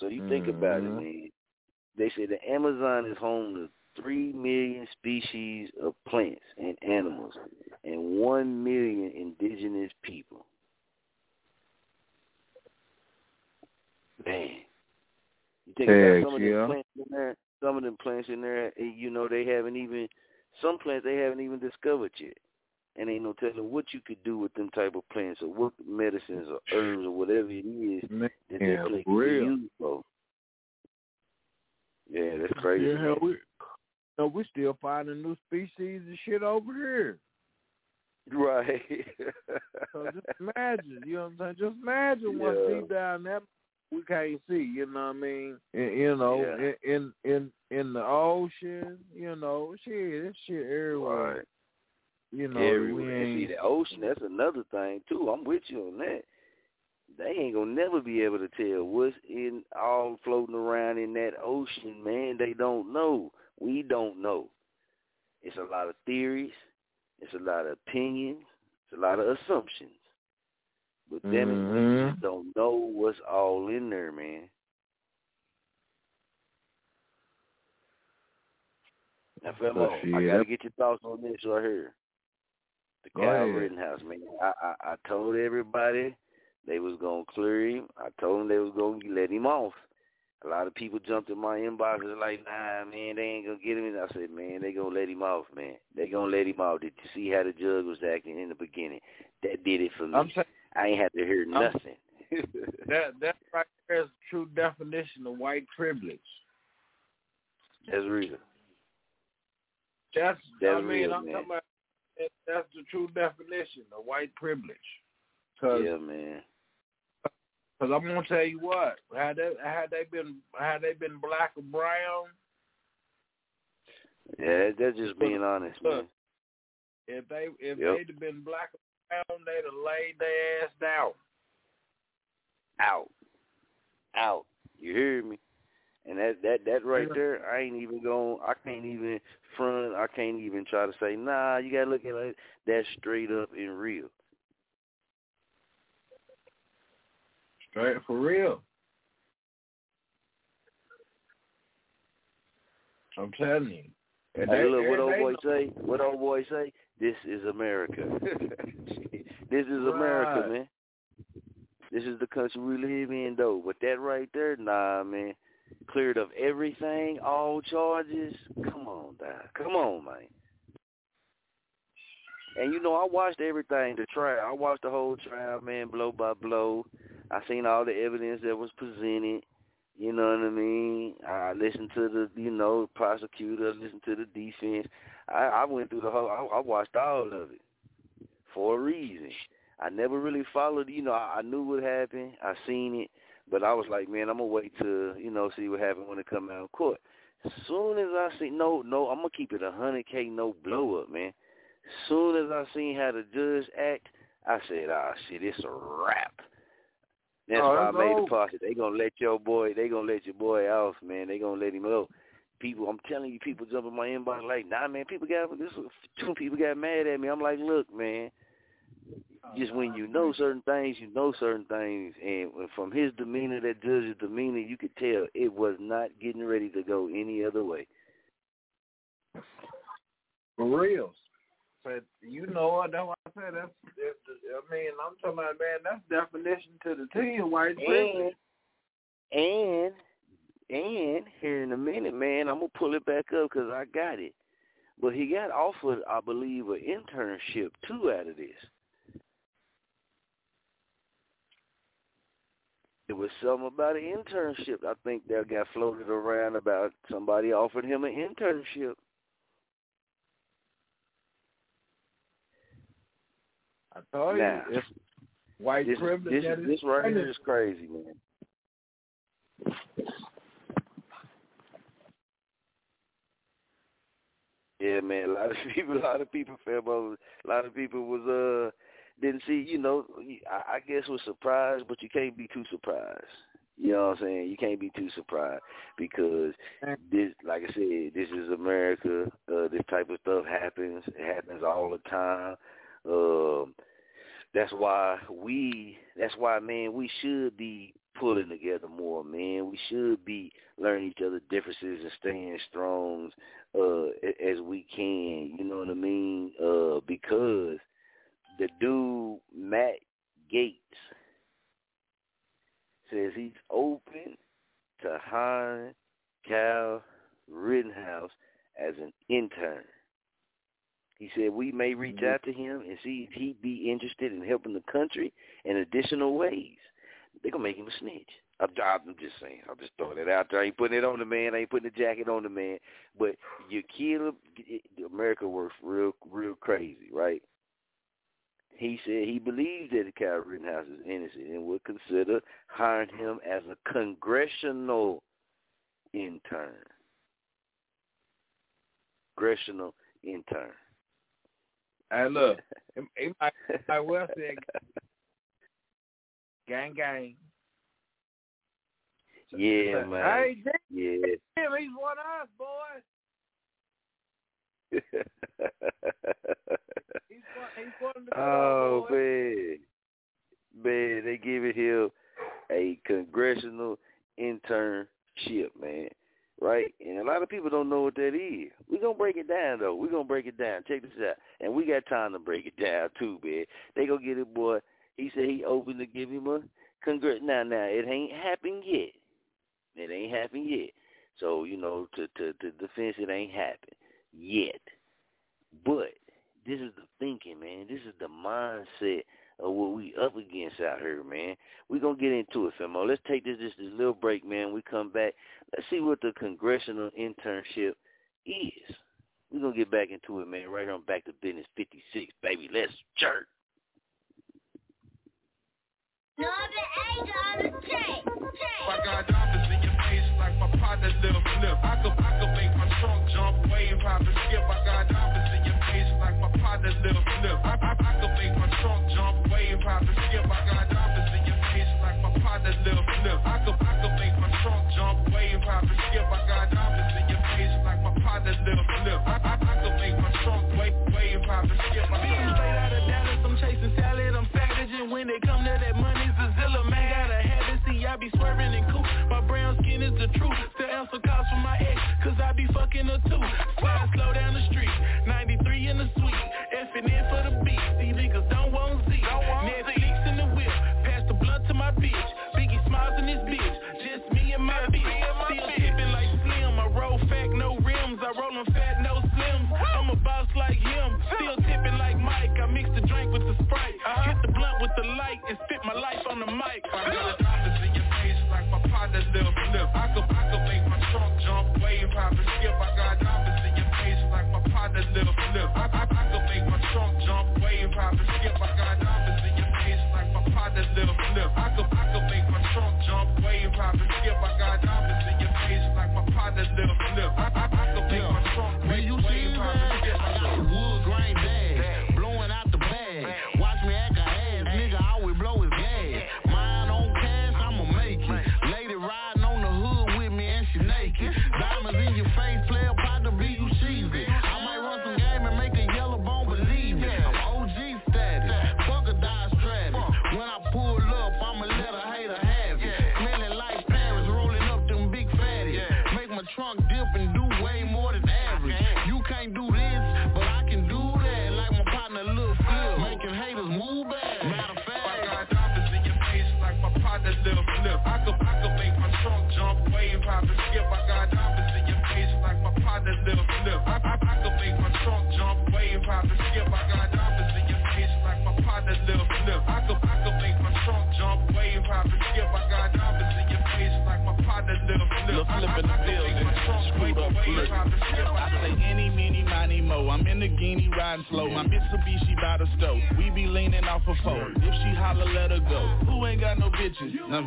S5: So you think about it,
S25: Mhm.
S5: man. They say the Amazon is home to three million species of plants and animals and one million indigenous people. Man, you think
S25: Heck,
S5: about some of
S25: yeah.
S5: them plants in there. Some of them plants in there, eh, you know, they haven't even. Some plants they haven't even discovered yet, and ain't no telling what you could do with them type of plants or what medicines or herbs or whatever it is that they plants
S25: for real.
S5: can use for. Yeah, that's crazy.
S25: Yeah, hell, we, no, we still finding new species and shit over here.
S5: Right.
S25: So just imagine, you know what I'm saying? Just imagine what's
S5: Yeah.
S25: deep down there we can't see. You know what I mean? And, you know,
S5: Yeah.
S25: in, in in in the ocean, you know, shit, it's shit everywhere.
S5: Right.
S25: You know,
S5: Everywhere. See, the ocean, that's another thing, too. I'm with you on that. They ain't to never be able to tell what's in all floating around in that ocean, man. They don't know. We don't know. It's a lot of theories. It's a lot of opinions. It's a lot of assumptions. But it, we just don't know what's all in there, man. Now, Femo, I gotta get your thoughts on this right here. The Kyle
S25: ahead.
S5: Rittenhouse, man. I, I I told everybody they was gonna clear him. I told them they was gonna let him off. A lot of people jumped in my inbox and like, nah, man, they ain't gonna get him. And I said, man, they gonna let him off, man. They gonna let him off. Did you see how the judge was acting in the beginning? That did it for me.
S25: I'm saying
S5: I ain't had to hear nothing.
S25: that that right there is the true definition of white privilege.
S5: That's real.
S25: That's,
S5: That's
S25: I mean,
S5: real,
S25: I'm
S5: man.
S25: talking about that's the true definition of white privilege. Cause,
S5: Yeah, man.
S25: Cause I'm gonna tell you what, had they had they been had they been black or brown,
S5: Yeah, that's just being honest, man.
S25: if they if
S5: Yep.
S25: they'd have been black or brown, they'd have laid their ass down.
S5: Out. Out. You hear me? And that that that right
S25: Yeah.
S5: there, I ain't even going. I can't even front. I can't even try to say, nah. You gotta look at it that straight up and real.
S25: Straight for real. I'm telling you. And
S5: Hey,
S25: they-
S5: look, what old boy say? What old boy say? This is America. this is America,
S25: Right.
S5: man. This is the country we live in, though. But that right there, nah, man. Cleared of everything, all charges. Come on, Doc. Come on, man. And you know, I watched everything, the trial. I watched the whole trial, man, blow by blow. I seen all the evidence that was presented. You know what I mean? I listened to the, you know, prosecutor, listened to the defense. I, I went through the whole. I, I watched all of it for a reason. I never really followed. You know, I, I knew what happened. I seen it, but I was like, man, I'm gonna wait to, you know, see what happened when it come out of court. As soon as I see, no, no, I'm gonna keep it a hundred k, no blow up, man. As soon as I seen how the judge act, I said, ah, shit, it's a wrap. That's
S25: Oh,
S5: why I made
S25: over.
S5: the posse. They gonna let your boy. They gonna let your boy off, man. They gonna let him go. People, I'm telling you, people jump in my inbox like, nah, man. People got this. Two people got mad at me. I'm like, look, man. Just when you know certain things, you know certain things, and from his demeanor, that judge's demeanor, you could tell it was not getting ready to go any other way.
S25: For real. But you know what? That's what I said. That's, that's I mean, I'm talking about man. That's definition to the T of white privilege.
S5: And and here in a minute, man, I'm gonna pull it back up because I got it. But he got offered, I believe, an internship too out of this. It was something about an internship. I think that got floated around about somebody offered him an internship.
S25: I told
S5: Now,
S25: you, it's white
S5: this,
S25: privilege.
S5: this, this right here
S25: finest.
S5: is crazy, man. Yeah, man. A lot of people, a lot of people over. A lot of people was uh didn't see. You know, I, I guess was surprised, but you can't be too surprised. You know what I'm saying? You can't be too surprised because this, like I said, this is America. Uh, this type of stuff happens. It happens all the time. Um, that's why we. That's why, man, we should be pulling together more, man. We should be learning each other differences and staying strong uh, as we can. You know what I mean? Uh, because the dude Matt Gaetz says he's open to hiring Cal Rittenhouse as an intern. He said we may reach mm-hmm. out to him and see if he'd be interested in helping the country in additional ways. They're gonna make him a snitch. I'm, I'm just saying. I'm just throwing it out there. I ain't putting it on the man. I ain't putting the jacket on the man. But you kill him. America works real, real crazy, right? He said he believes that Kyle Rittenhouse is innocent and would consider hiring him as a congressional intern. Congressional intern.
S25: Hey, look, he might, he might well gang, gang.
S5: Yeah, man.
S25: Hey, Jim,
S5: Yeah.
S25: he's one of us, boy. He's one, he's one of the
S5: oh
S25: boys.
S5: man, man, they giving him a congressional internship, man. Right, and a lot of people don't know what that is. We're gonna break it down though. We're gonna break it down. Check this out, and we got time to break it down too, man. They gonna get it, boy. He said he open to give him a congress. Now, now it ain't happened yet. It ain't happened yet. So you know, to to to defense, it ain't happened yet. But this is the thinking, man. This is the mindset of what we up against out here, man. we gonna get into it, Femo. Let's take this just this little break, man. We come back. Let's see what the congressional internship is. We're gonna get back into it, man, right here on Back to Bizness fifty six, baby. Let's jerk.
S24: I got diamonds in your face like my partner Lil Flip. I could, I could make my trunk jump, wave, hop and skip. I got diamonds in your face like my partner Lil Flip. I, I, I could make my trunk jump, wave, hop and skip. I got diamonds in your face like my partner Lil Flip. I could, I could my partner Flip. I, I, I could make my trunk wave, wave, hop and skip. I
S12: Me straight out of Dallas, I'm chasing salad, I'm savage, and when they come to that money's a zilla, man, Got a have it, see, I be swerving and cool, my brown skin is the truth, still answer calls from my ex, cause I be fucking her too, slide slow down the street, like him, still tipping like Mike,
S17: I mix the drink with the Sprite. Uh-huh. Hit the blunt with the light and spit my life on the mic.
S24: I got diamonds in your face like my partner Lil Flip. I could, I could make my trunk jump, wave, hop and skip. I got diamonds in your face like my partner Lil Flip. I, I, I could make my trunk jump, wave, hop and skip. I got diamonds in your face like my partner Lil Flip. I could, I
S17: say any, meeny, miny, mo. I'm in the guinea riding slow. My Mitsubishi by the stove. We be leaning off a four. If she holler, let her go. Who ain't got no bitches? Now,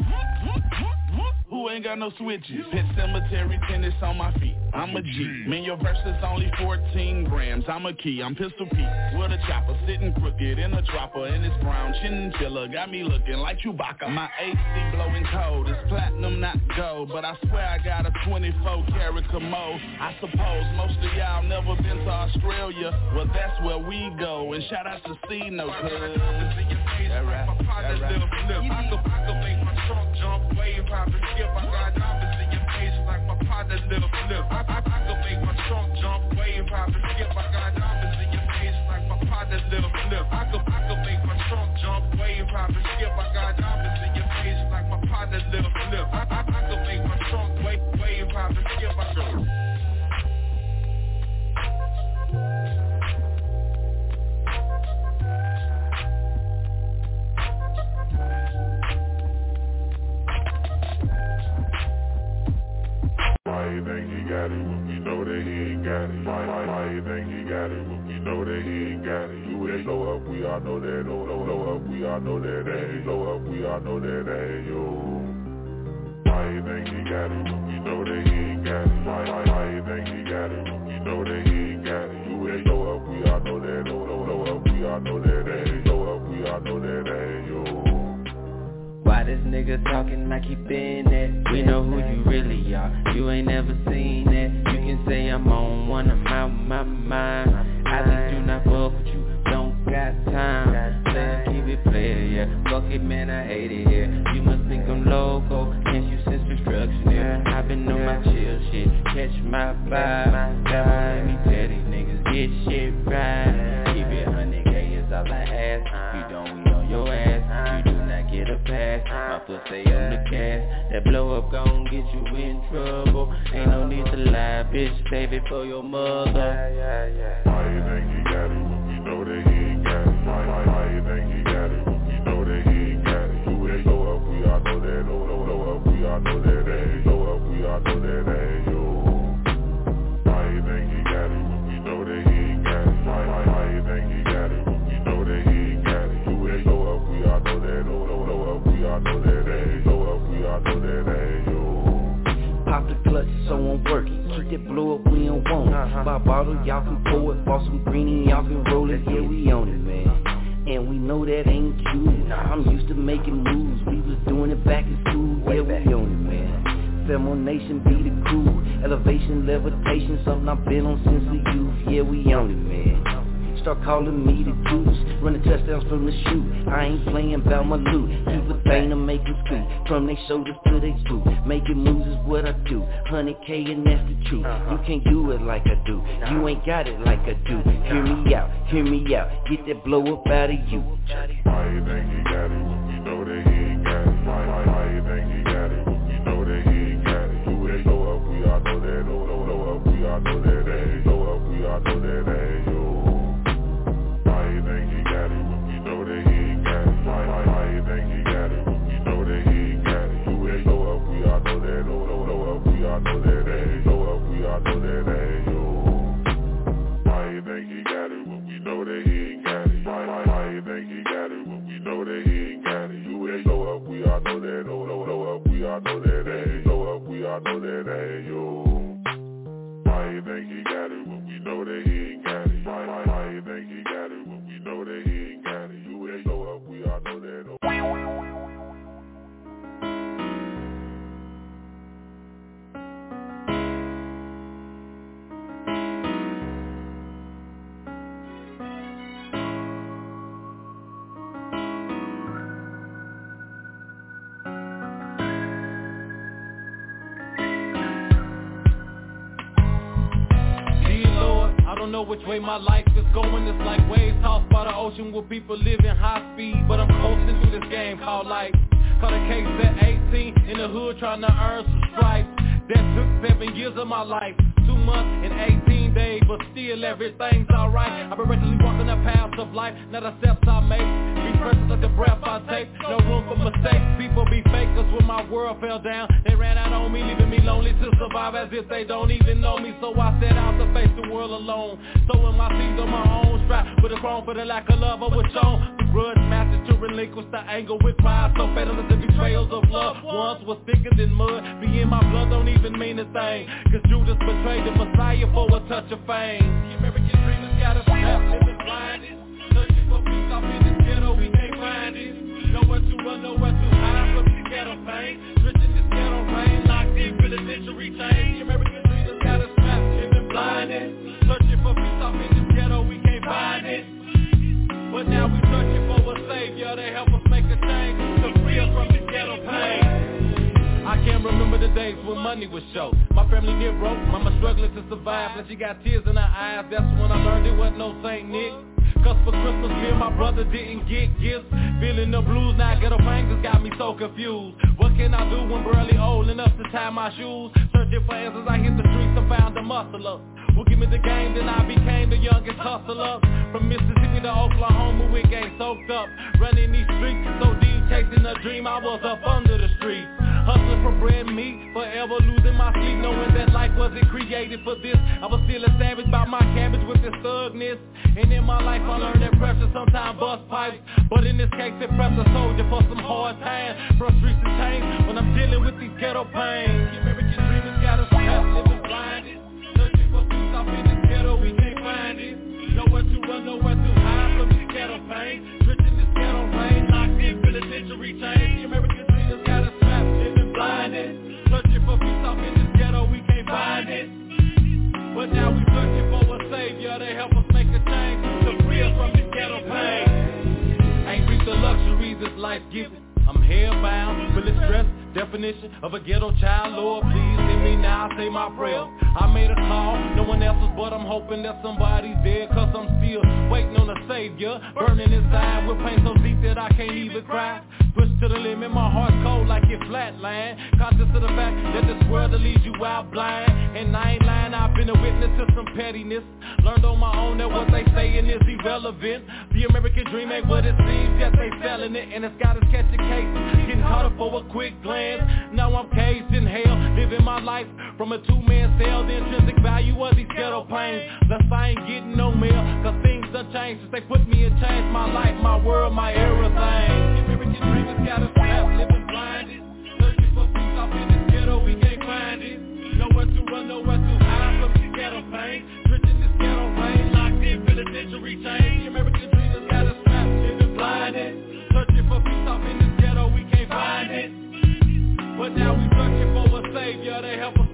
S17: who ain't got no switches? Pet cemetery tennis on my feet. I'm a G. Man, your verse is only 14 grams. I'm a key. I'm pistol Pete with a chopper sitting crooked in a dropper and it's brown chinchilla. Got me looking like Chewbacca. My AC blowing cold. It's platinum, not gold, but I swear I got a 24 karat commode. I suppose most of y'all never been to Australia. Well, that's where we go. And shout out to C No Cuz. That right.
S24: Lil Flip. I could, I could make my trunk jump, wave, hop and skip. I got diamonds in your face like my partner Lil Flip. I, I, I could make my trunk jump, wave, hop and skip. I got diamonds in your face like my partner Lil Flip. I could, I could make my trunk jump, wave, hop and skip. I got
S15: it when we know that he ain't got it? Why, why, why you think he got it when we know that he ain't got it? You ain't low up, we all know that. Low, low, low up, we all know that. Hey, low up, we all know that. Hey, yo. Why you think he got it when we know that he ain't got it? Why, why, why you think he got it
S2: This nigga talking like he been that? We know who you really are. You ain't never seen that. You can say I'm on one, I'm out my mind. I just do not fuck with you. Don't got time. Say keep it player, yeah. Fuck it, man, I hate it here. You must think I'm loco. Can't you sense destruction here? I've been on my chill shit. Catch my vibe. Devil, let me tell these niggas get shit right. Keep it 100k is all I ask. You do not get a pass. My foot stay on the cast. That blow up gon' get you in trouble. Ain't no need to lie, bitch. Save it for your mother.
S15: Why you think he got it
S22: clutch, so I'm working. Keep that blow up, we don't want it. Uh-huh. Buy a bottle, y'all can pour it. Bought some greenie, y'all can roll it. Yeah, we own it, man. And we know that ain't you. I'm used to making moves. We was doing it back in school. Yeah, we own it, man. Femo Nation be the crew. Elevation, levitation, something I've been on since the youth. Yeah, we own it, man. Start calling me the juice Running touchdowns from the shoot I ain't playing about my loot Keep a thing to make them scoot From they shoulders to they boot Making moves is what I do. 100k and that's the truth. You can't do it like I do. You ain't got it like I do. Hear me out, hear me out. Get that blow up out of you
S16: way my life is going. It's like waves tossed by the ocean where people live in high speed. But I'm coasting through this game called life. Caught a case at 18 in the hood trying to earn some stripes. That took seven years of my life. Two months and 18 days, but still everything's alright. I've been recklessly walking the paths of life, not the steps I make. Be precious like the breath I take, no room for mistakes. People be fakers when my world fell down. They ran out on me, leaving me lonely to survive as if they don't even know me. So I set out to face the world alone. Sowing my seeds on my own strap, with a crown for the lack of love I was shown. The grudge masters to relinquish the anger with pride. So fatal as the betrayals of love. Once was thicker than mud. Being my blood don't even mean a thing. Cause Judas betrayed the Messiah for a touch of fame. The American dream has got us trapped, living blinded. Searching for peace off in this ghetto, we can't find it. Nowhere to run, nowhere to hide from this ghetto pain. The days when money was short. My family near broke, mama struggling to survive. But she got tears in her eyes, that's when I learned it wasn't no Saint Nick. Cause for Christmas, me and my brother didn't get gifts. Feeling the blues, now ghetto pain just got me so confused. What can I do when barely old enough to tie my shoes? Searching for answers, I hit the streets and found a muscle up. Who give me the game, then I became the youngest hustler. From Mississippi to Oklahoma, we game soaked up. Running these streets so deep, chasing a dream, I was up under the street. Hustling for bread and meat, forever losing my sleep, knowing that life wasn't created for this. I was still a savage by my cabbage with this thugness. And in my life I learned that pressure sometimes bust pipes. But in this case it pressed a soldier for some hard times. From streets to change when I'm dealing with these ghetto pains. American dream has got us hoping that somebody's there, cause I'm still waiting on a savior. Burning inside with pain so deep that I can't even cry. Pushed to the limit, my heart's cold like it flatline. Conscious of the fact that this world will lead you out blind. And I ain't lying, I've been a witness to some pettiness. Learned on my own that what they saying is irrelevant. The American dream ain't what it seems, yet they selling it. And it's got us catching cases, getting caught up for a quick glance. Now I'm caged in hell, living my life from a two-man cell. The intrinsic value of these ghetto pains. Thus I ain't getting no mail, cause things done changed since they put me in chains. My life, my world, my everything. The American dream has got us trapped, living blinded. Searching for peace off in this ghetto, we can't find it. Nowhere to run, nowhere to hide from this ghetto pain. Now we searching for a savior. To help us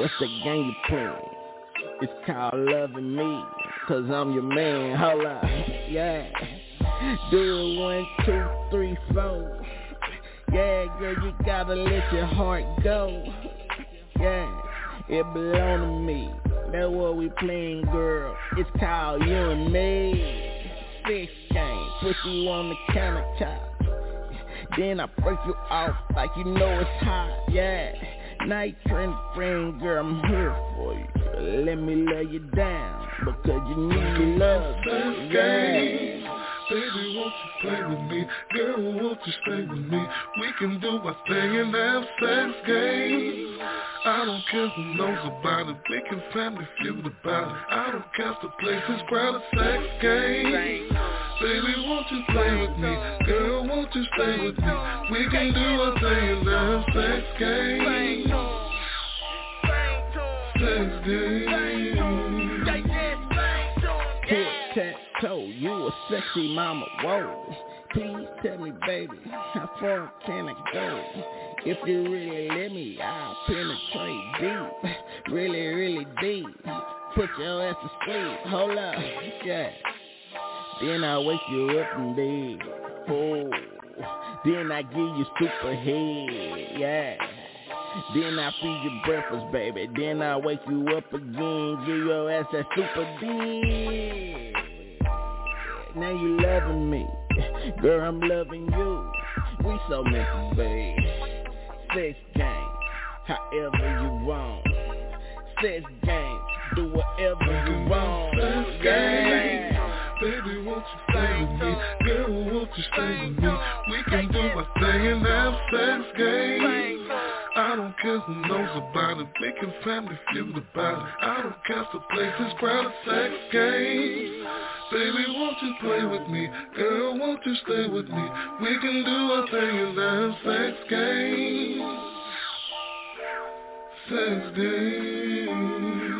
S10: What's the game you playing? It's called loving me. Cause I'm your man. Hold. Yeah. Do it one, two, three, four. Yeah, girl, you gotta let your heart go. Yeah, it belong to me. That's what we playing, girl. It's called you and me. Fish game, put you on the countertop. Then I break you off like you know it's hot. Yeah, night trend friend, girl, I'm here for you. Let me lay you down because you need love. Yeah.
S34: Baby, won't you play with me? Girl, won't you stay with me? We can do our thing and have sex games. I don't care who knows about it. We can family feud about it. I don't care if the place is. Sex games. Baby, won't you play with me? Girl, won't you stay with me? We can do our thing and have sex games. Sex games.
S10: Sexy mama, whoa. Please tell me, baby, how far can I go? If you really let me, I'll penetrate deep Really, really deep. Put your ass to sleep, hold up, yeah. Then I wake you up in bed, oh Then I give you super head, yeah. Then I feed you breakfast, baby. Then I wake you up again, give your ass that super Now you loving me, girl. I'm loving you. We so meant to be. Sex game, however you want. Sex game, do whatever you want.
S34: Sex game. Baby, won't you stay with me? Girl, won't you stay with me? We can do our thing and have sex games. I don't care who knows about it. Can family feel about it. I don't care if the place is crowded. Sex games. Baby, won't you play with me? Girl, won't you stay with me? We can do our thing in have sex games. Sex games.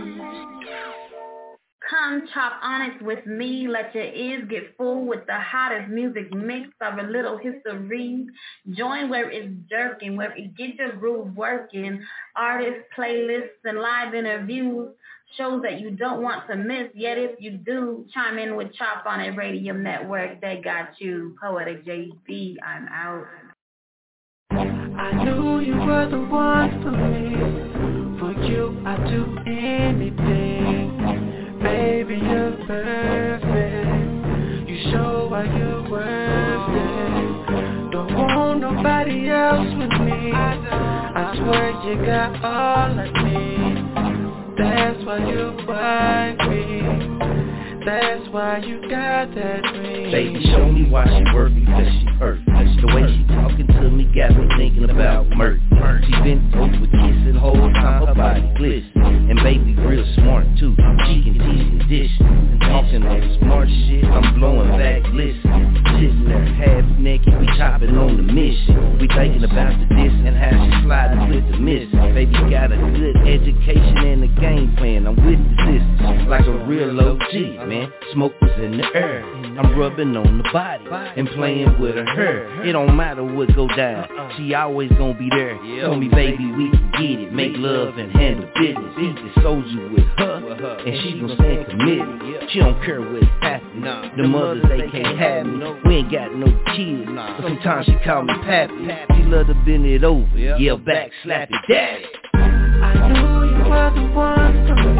S35: Come chop on it with me. Let your ears get full with the hottest music mix of a little history. Join where it's jerking, where it get your groove working. Artists, playlists, and live interviews. Shows that you don't want to miss. Yet if you do, chime in with Chop on it Radio Network. They got you. Poetic JB, I'm out.
S36: I knew you were the one for me. For you, I'd do anything. Baby, you're perfect. You show why you're worth it. Don't want nobody else with me. I swear you got all I need. That's why you wife me. That's why you got that ring.
S5: Baby, show me why she work because she hurt. The way she talking to me got me thinking about murder. She been over kissing whole time her body glisten. And baby real smart too. She can teach and dish. And talking that smart shit, I'm blowing back listen. Sitting there half naked, we chopping on the mission. We thinking about the diss and how she sliding with the miss. Baby got a good education and a game plan. I'm with the sisters like a real OG, man. Smoke was in the air. I'm rubbing on the body and playing with her hair. It don't matter what go down. She always gonna be there. Told me, baby, we can get it. Make love and handle business. Eat the soldier with her, and she gon' stand committed. She don't care what's happening. The mothers they can't have me. We ain't got no kids. But sometimes she call me pappy. She love to bend it over. Yell back, slap it, daddy.
S36: I knew you were the one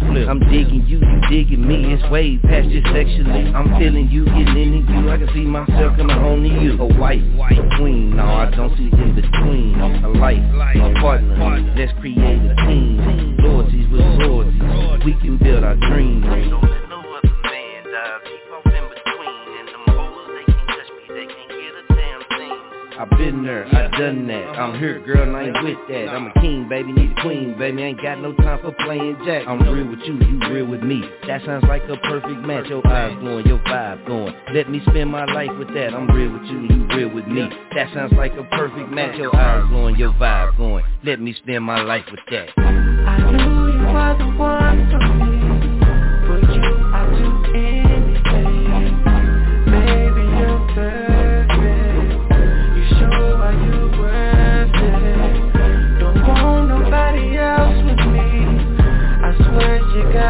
S37: flip. I'm digging you, you digging me, it's way past just sexually. I'm feeling you, getting into you, I can see myself coming home to you. A wife, a queen, no, I don't see in between. A life, a partner, let's create a team. Loyalties with royalties, we can build our dreams. I been there, I've done that. I'm here, girl, I ain't with that. I'm a king, baby, need a queen, baby. Ain't got no time for playing jack. I'm real with you, you real with me. That sounds like a perfect match. Your eyes glowing, your vibe going. Let me spend my life with that. I'm real with you, you real with me. That sounds like a perfect match. Your eyes glowing, your vibe going. Let me spend my life with that.
S36: I knew you were the one for me.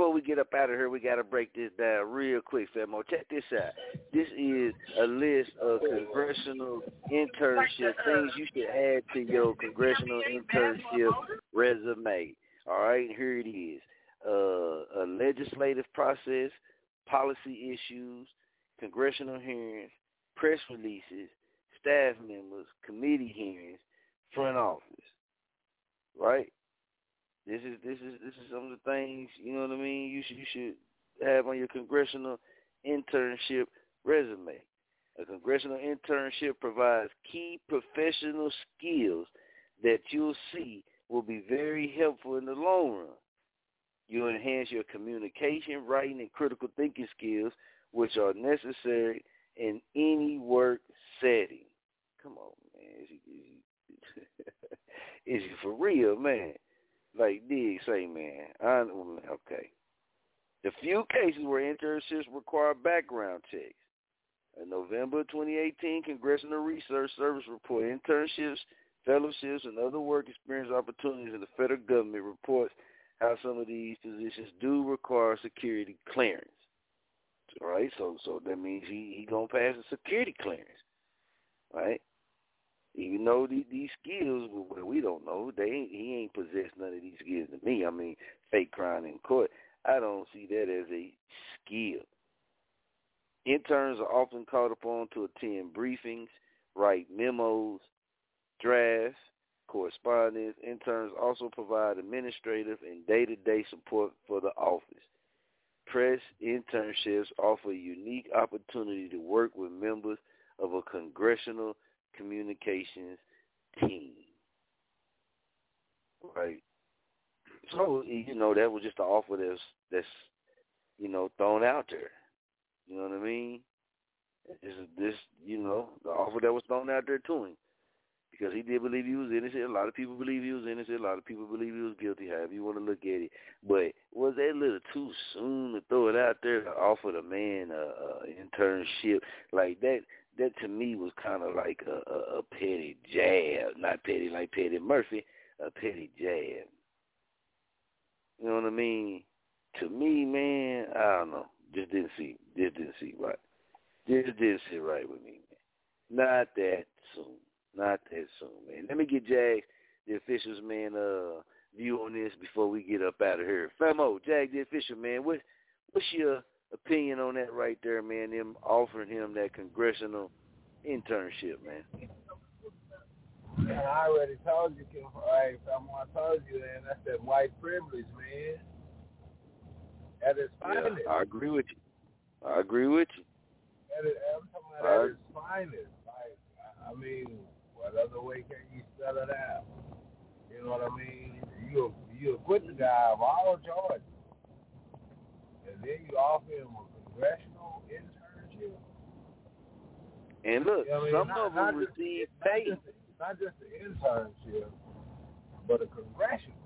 S5: Before we get up out of here, we gotta break this down real quick, Famo. Check this out. This is a list of congressional internship things you should add to your congressional internship resume. All right, here it is. Uh, a legislative process, policy issues, congressional hearings, press releases, staff members, committee hearings, front office. Right? This is this is this is some of the things you know what I mean. You should you should have on your congressional internship resume. A congressional internship provides key professional skills that you'll see will be very helpful in the long run. You enhance your communication, writing, and critical thinking skills, which are necessary in any work setting. Come on, man. Is he, is he, is he for real, man? Like Dig say, man. I okay. The few cases where internships require background checks. A November 2018 Congressional Research Service report, internships, fellowships, and other work experience opportunities in the federal government reports how some of these positions do require security clearance. All right, so so that means he he gonna pass a security clearance, right? Even though these, these skills, well, we don't know. They ain't, he ain't possessed none of these skills to me. I mean, fake crying in court. I don't see that as a skill. Interns are often called upon to attend briefings, write memos, drafts, correspondence. Interns also provide administrative and day-to-day support for the office. Press internships offer a unique opportunity to work with members of a congressional communications team. Right. So you know that was just an offer that's that's you know thrown out there. You know what I mean? Is this you know the offer that was thrown out there to him because he did believe he was innocent. A lot of people believe he was innocent. A lot of people believe he was guilty. However you want to look at it, but was that a little too soon to throw it out there to offer the man a, a internship like that? That to me was kind of like a, a, a petty jab, not petty like Petty Murphy, a petty jab. You know what I mean? To me, man, I don't know. Just didn't see. Just didn't see right. Just didn't sit right with me, man. Not that soon. Not that soon, man. Let me get Jag, the officials, man, uh, view on this before we get up out of here. Famo, Jag, the official, man. What, what's your opinion on that right there, man? Them offering him that congressional internship, man.
S25: Man, I already told you, Kim. Hey, someone told you, man. That's that white privilege, man. At its finest.
S5: Yeah, I agree with you. I agree with you.
S25: At it, I'm talking about at its finest. Like, I mean, what other way can you spell it out? You know what I mean? You you acquit the guy of all charges, and then you offer him a congressional internship.
S5: And look,
S25: You know I mean?
S5: some
S25: Not-
S5: of them receive pay.
S25: Not just the internship, but a congressional.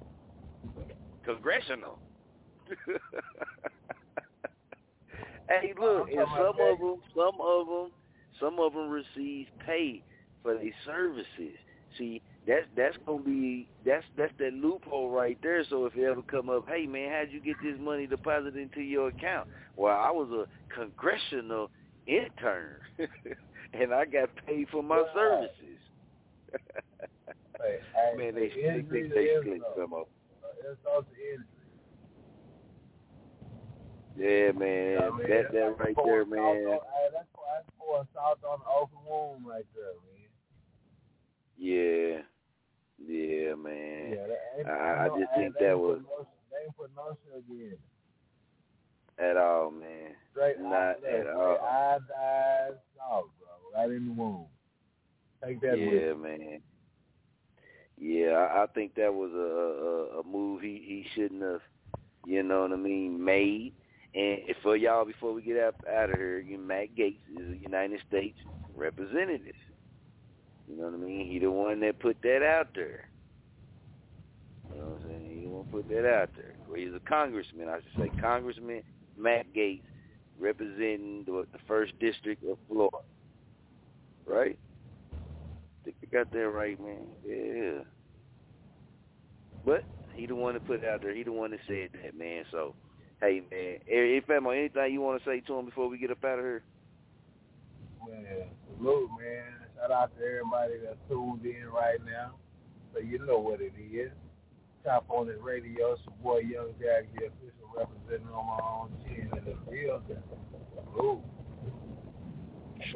S5: Congressional. hey, look, and some of them, some of them, some of them receive pay for their services. See, that's that's gonna be that's that's that loophole right there. So if it ever come up, hey man, how'd you get this money deposited into your account? Well, I was a congressional intern, and I got paid for my services.
S25: hey,
S5: man, they
S25: the
S5: they think they
S25: though.
S5: some of.
S25: It's also injury.
S5: Yeah, man,
S25: I mean,
S5: that that right there, man.
S25: On, hey, that's, pouring salt on the open wound right there, man.
S5: Yeah, yeah, man.
S25: Yeah, that
S5: I, I
S25: no,
S5: just think that was
S25: they ain't put no sugar in
S5: at all, man.
S25: Straight
S5: Not
S25: eye-
S5: at
S25: straight
S5: all.
S25: iodized salt, bro, right in the wound. Take that
S5: Yeah, man. Yeah, I, I think that was a, a a move he he shouldn't have, you know what I mean, made. And for y'all, before we get out out of here, you Matt Gaetz is a United States representative. You know what I mean? He the one that put that out there. You know what I'm saying? He the one put that out there. Well, he's a congressman, I should say, Congressman Matt Gaetz, representing the, the first district of Florida. Right? think I got that right, man. Yeah. But he the one that put it out there. He the one that said that, man. So, hey, man. If Famo, anything you want to say to him before we get up out of here?
S25: Man, salute, man. Shout out to everybody that's tuned in right now. So you know what it is. Top on the radio, it's your boy Young Jack, the official representative on my own chin in the building. Salute.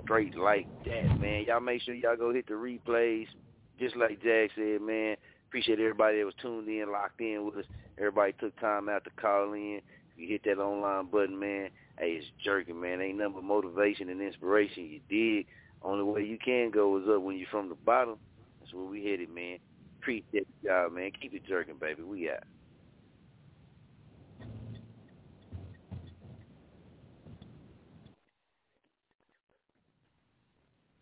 S5: Straight like that, man. Y'all make sure y'all go hit the replays. Just like Jack said, man. Appreciate everybody that was tuned in, locked in with us. Everybody took time out to call in. If you hit that online button, man, hey, it's jerking, man. Ain't nothing but motivation and inspiration. You dig? Only way you can go is up when you're from the bottom. That's where we headed, man. Appreciate y'all, man. Keep it jerking, baby. We out.